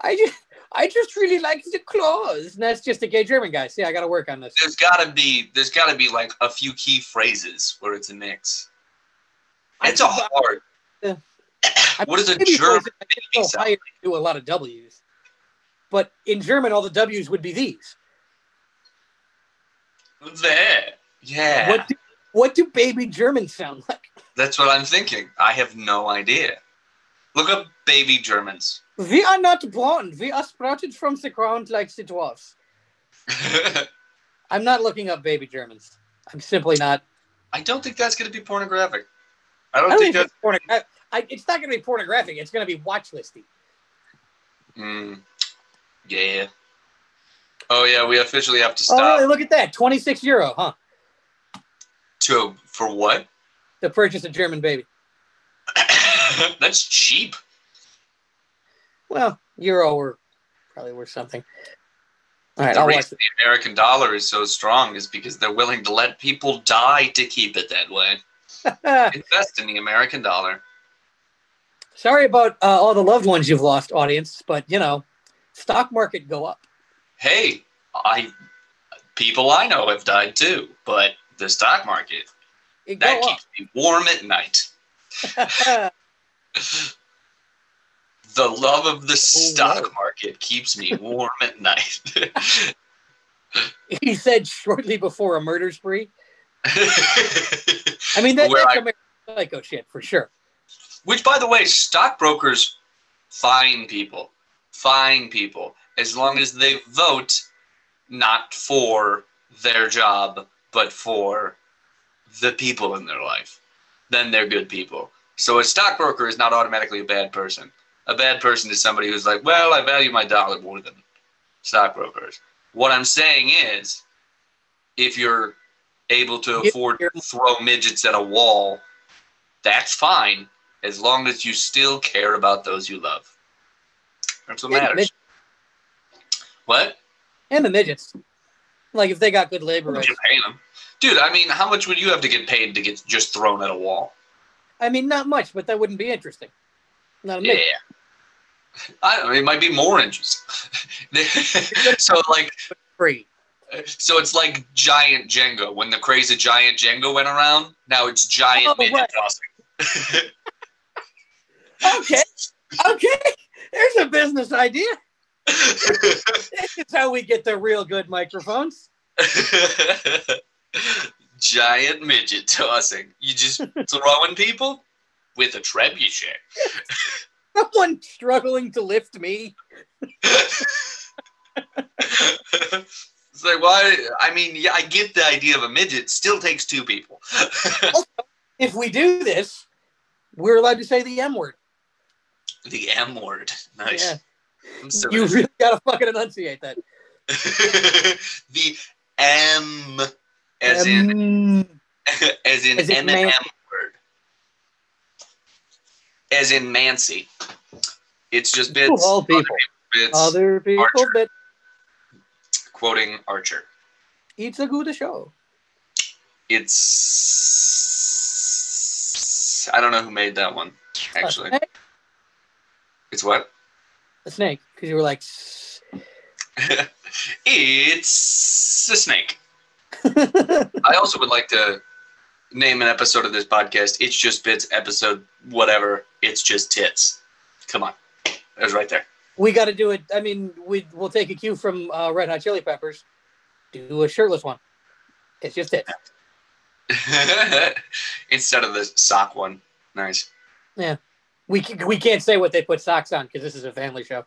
I just, I just really like the claws. And that's just a gay German guy. See, I got to work on this.
there's gotta be there's gotta be like a few key phrases where it's a mix. It's a hard.
Yeah.
What is a German
I higher do a lot of W's. But in German, all the W's would be these.
There. Yeah.
What do, what do baby Germans sound like?
That's what I'm thinking. I have no idea. Look up baby Germans.
We are not born. We are sprouted from the ground like the dwarfs. I'm not looking up baby Germans. I'm simply not.
I don't think that's going to be pornographic. I
I
don't
don't
think
think
that.
it's, I, it's not going to be pornographic. It's going to be watch listy.
Mm, yeah. Oh yeah, we officially have to
Oh,
stop.
really? Look at that. 26 euro, huh?
To for what?
To purchase a German baby.
that's cheap.
Well, euro or probably worth something. All right,
the
I'll
reason the American dollar is so strong is because they're willing to let people die to keep it that way. Invest in the American dollar.
Sorry about uh, all the loved ones you've lost, audience, but you know, stock market go up.
Hey, I people I know have died too, but the stock market
It
that keeps me warm at night. The love of the oh, stock
whoa.
market keeps me warm at night.
he said shortly before a murder spree. I mean, that, that's
I-
American psycho oh, shit for sure.
Which, by the way, stockbrokers fine people, fine people, as long as they vote not for their job, but for the people in their life. Then they're good people. So a stockbroker is not automatically a bad person. A bad person is somebody who's like, well, I value my dollar more than stockbrokers. What I'm saying is, if you're able to afford to throw midgets at a wall, that's fine as long as you still care about those you love. That's what
Yeah,
matters. What?
And the midgets. Like if they got good labor.
You're paying them. Dude, I mean, how much would you have to get paid to get just thrown at a wall?
I mean, not much, but that wouldn't be interesting. Not a
Yeah. I don't know, it might be more interesting. so like
Free.
so it's like giant Jenga. When the craze of giant Jenga went around, now it's giant
Oh,
midget tossing.
Okay. Okay. There's a business idea. This is how we get the real good microphones.
giant midget tossing. You just throwing people with a trebuchet.
Someone struggling to lift me.
it's like why? I mean, yeah, I get the idea of a midget. Still takes two people.
If we do this, we're allowed to say the M word.
the M word. Nice.
Yeah. You really gotta fucking enunciate that.
the M, as in
Um,
as in
As in
M
man-
and M word, as in Mancy. It's just bits.
all people.
Bits.
Other people that
quoting Archer.
it's a good show.
It's I don't know who made that one. Actually,
A snake,
it's what?
a snake. Because you were like,
it's a snake. I also would like to name an episode of this podcast. It's just bits episode whatever. It's just tits. Come on, it was right there.
we got to do it. I mean, we we'll take a cue from uh, Red Hot Chili Peppers. Do a shirtless one. It's just it.
Instead of the sock one. Nice.
Yeah, we we can't say what they put socks on because this is a family show.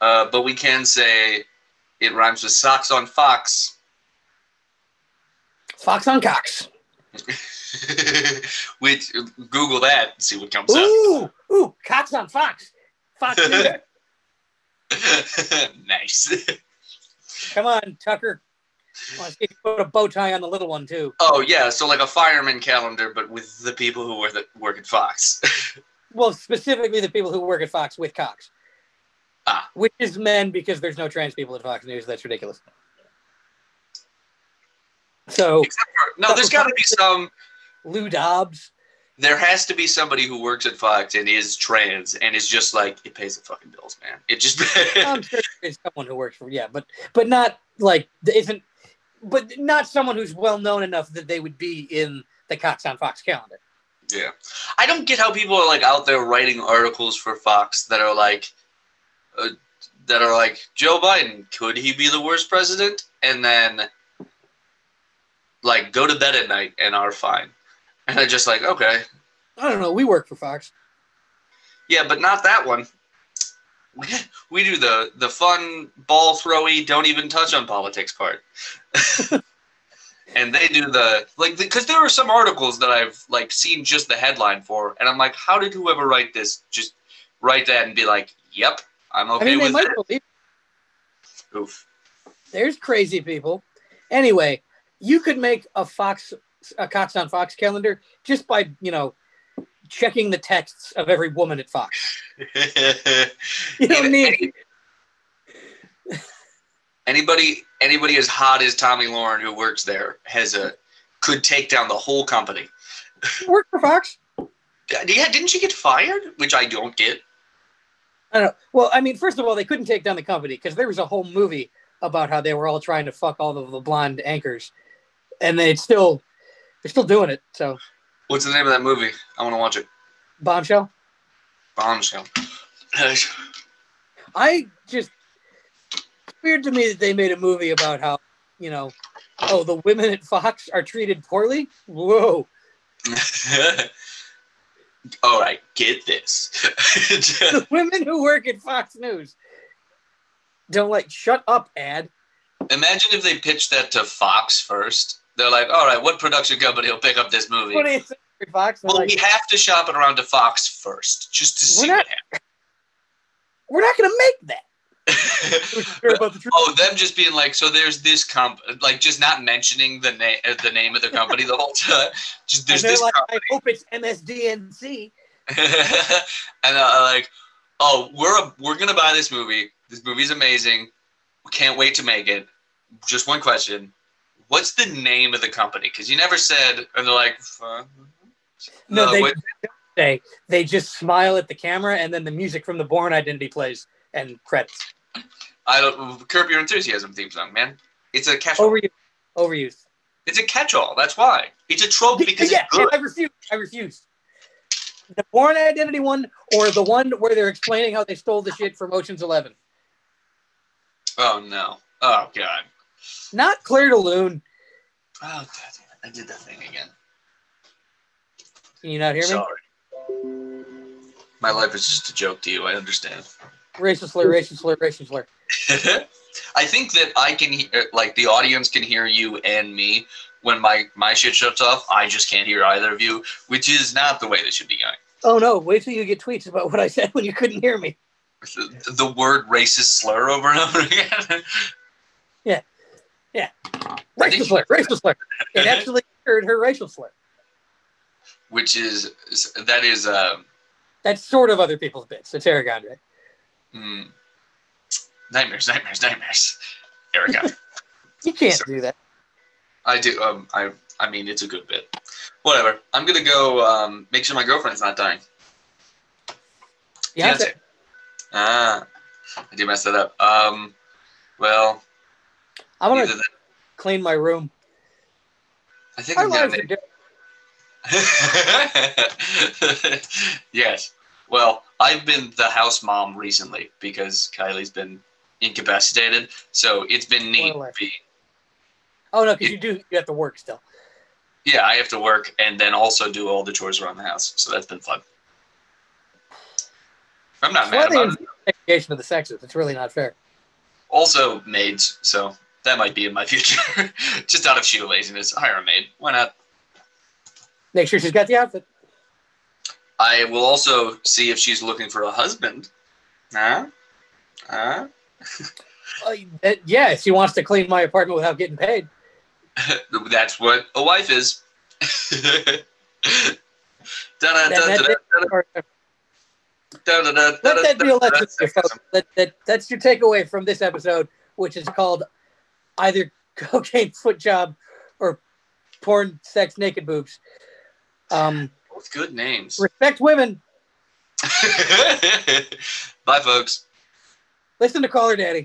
Uh, but we can say it rhymes with socks on fox.
Fox on Cox.
Which Google that and see what comes up.
Ooh, ooh, Cox on Fox. Fox
nice.
Come on, Tucker. I want to see you put a bow tie on the little one too.
Oh yeah, so like a fireman calendar, but with the people who work at, work at Fox.
Well, specifically the people who work at Fox with Cox.
Ah.
Which is men because there's no trans people at Fox News. That's ridiculous. So
for, no, there's got to be some.
Lou Dobbs.
There has to be somebody who works at Fox and is trans and is just like it pays the fucking bills, man. It just.
I'm sure there's someone who works for yeah, but but not like isn't but not someone who's well known enough that they would be in the Cox on Fox calendar.
Yeah. I don't get how people are like out there writing articles for Fox that are like uh, that are like Joe Biden could he be the worst president and then like go to bed at night and are fine. And they're just like, okay.
I don't know. We work for Fox.
Yeah, but not that one. We, do the the fun ball throwy don't even touch on politics part. and they do the like because there are some articles that I've like seen just the headline for, and I'm like, how did whoever write this just write that and be like, yep, I'm okay
I mean, they
with
might
it.
believe
Oof.
there's crazy people. Anyway, you could make a Fox a Cox on Fox calendar just by you know checking the texts of every woman at Fox. You don't need
any- Anybody anybody as hot as Tomi Lahren who works there has a could take down the whole company.
Work for Fox.
Uh, yeah, didn't she get fired? Which I don't get.
I don't know. Well, I mean, first of all, they couldn't take down the company because there was a whole movie about how they were all trying to fuck all of the blonde anchors, and they still they're still doing it. So,
What's the name of that movie? I want to watch it.
bombshell.
Bombshell.
I just it's weird to me that they made a movie about how you know, oh, the women at Fox are treated poorly. Whoa.
All right, get this.
the women who work at Fox News don't like shut up ad.
Imagine if they pitched that to Fox first. They're like, all right, what production company will pick up this movie?
What do you think, Fox?
Well,
like,
we have to shop it around to Fox first, just to see
We're not- we're not going to make that. The
oh, them just being like, so there's this comp, like just not mentioning the name, the name of the company the whole time. Just there's this
like,
company,
I hope it's MSDNC.
and uh, like, oh, we're a, we're gonna buy this movie. This movie's amazing. We can't wait to make it. Just one question: What's the name of the company? Because you never said, and they're like, uh,
No, they
what-
say they just smile at the camera, and then the music from the Bourne Identity plays and credits.
I don't curb your enthusiasm theme song, man. It's a catch-all.
Overused. Overused.
It's a catch-all. That's why. It's a trope because
yeah,
it's good.
I refuse. I refuse. The Bourne Identity one, or the one where they're explaining how they stole the shit from Ocean's Eleven.
Oh no. Oh god.
Not Clair de Lune.
Oh god. I did that thing again.
Can you not hear me?
Sorry. My life is just a joke to you. I understand.
Racial slur, racial slur, racial slur.
I think that I can hear, uh, like, the audience can hear you and me when my my shit shuts off. I just can't hear either of you, which is not the way this should be going.
Oh no! Wait till you get tweets about what I said when you couldn't hear me.
The, the word racist slur over and over again.
Racial slur, racial slur. It actually heard her racial slur.
which is that is um,
That's sort of other people's bits. It's Eric Andre.
mm, nightmares, nightmares, nightmares. Erica.
You can't do that.
I do. Um, I. I mean, it's a good bit. Whatever. I'm gonna go. Um, make sure my girlfriend's not dying.
Yeah.
Ah, I did mess that up. Um, well,
I'm gonna
either
clean my room.
I think
Our
I'm gonna make. yes. Well, I've been the house mom recently because Kylie's been incapacitated, so it's been neat.
Spoiler.
Be,
Oh no, because you do. You have to work still.
yeah, I have to work and then also do all the chores around the house, so that's been fun. I'm not mad
Well,
about it.
Segregation of the sexes. It's really not fair.
Also, maids, so that might be in my future. Just out of sheer laziness, hire a maid. Why not?
Make sure she's got the outfit.
I will also see if she's looking for a husband. Huh? Huh?
Uh, yeah, she wants to clean my apartment without getting paid.
That's what a wife is.
Let that be a lesson, folks. That, that, that's your takeaway from this episode, which is called either cocaine foot job or porn sex naked boobs. Um,
Both good names.
respect women.
Bye, folks.
Listen to Call Her Daddy.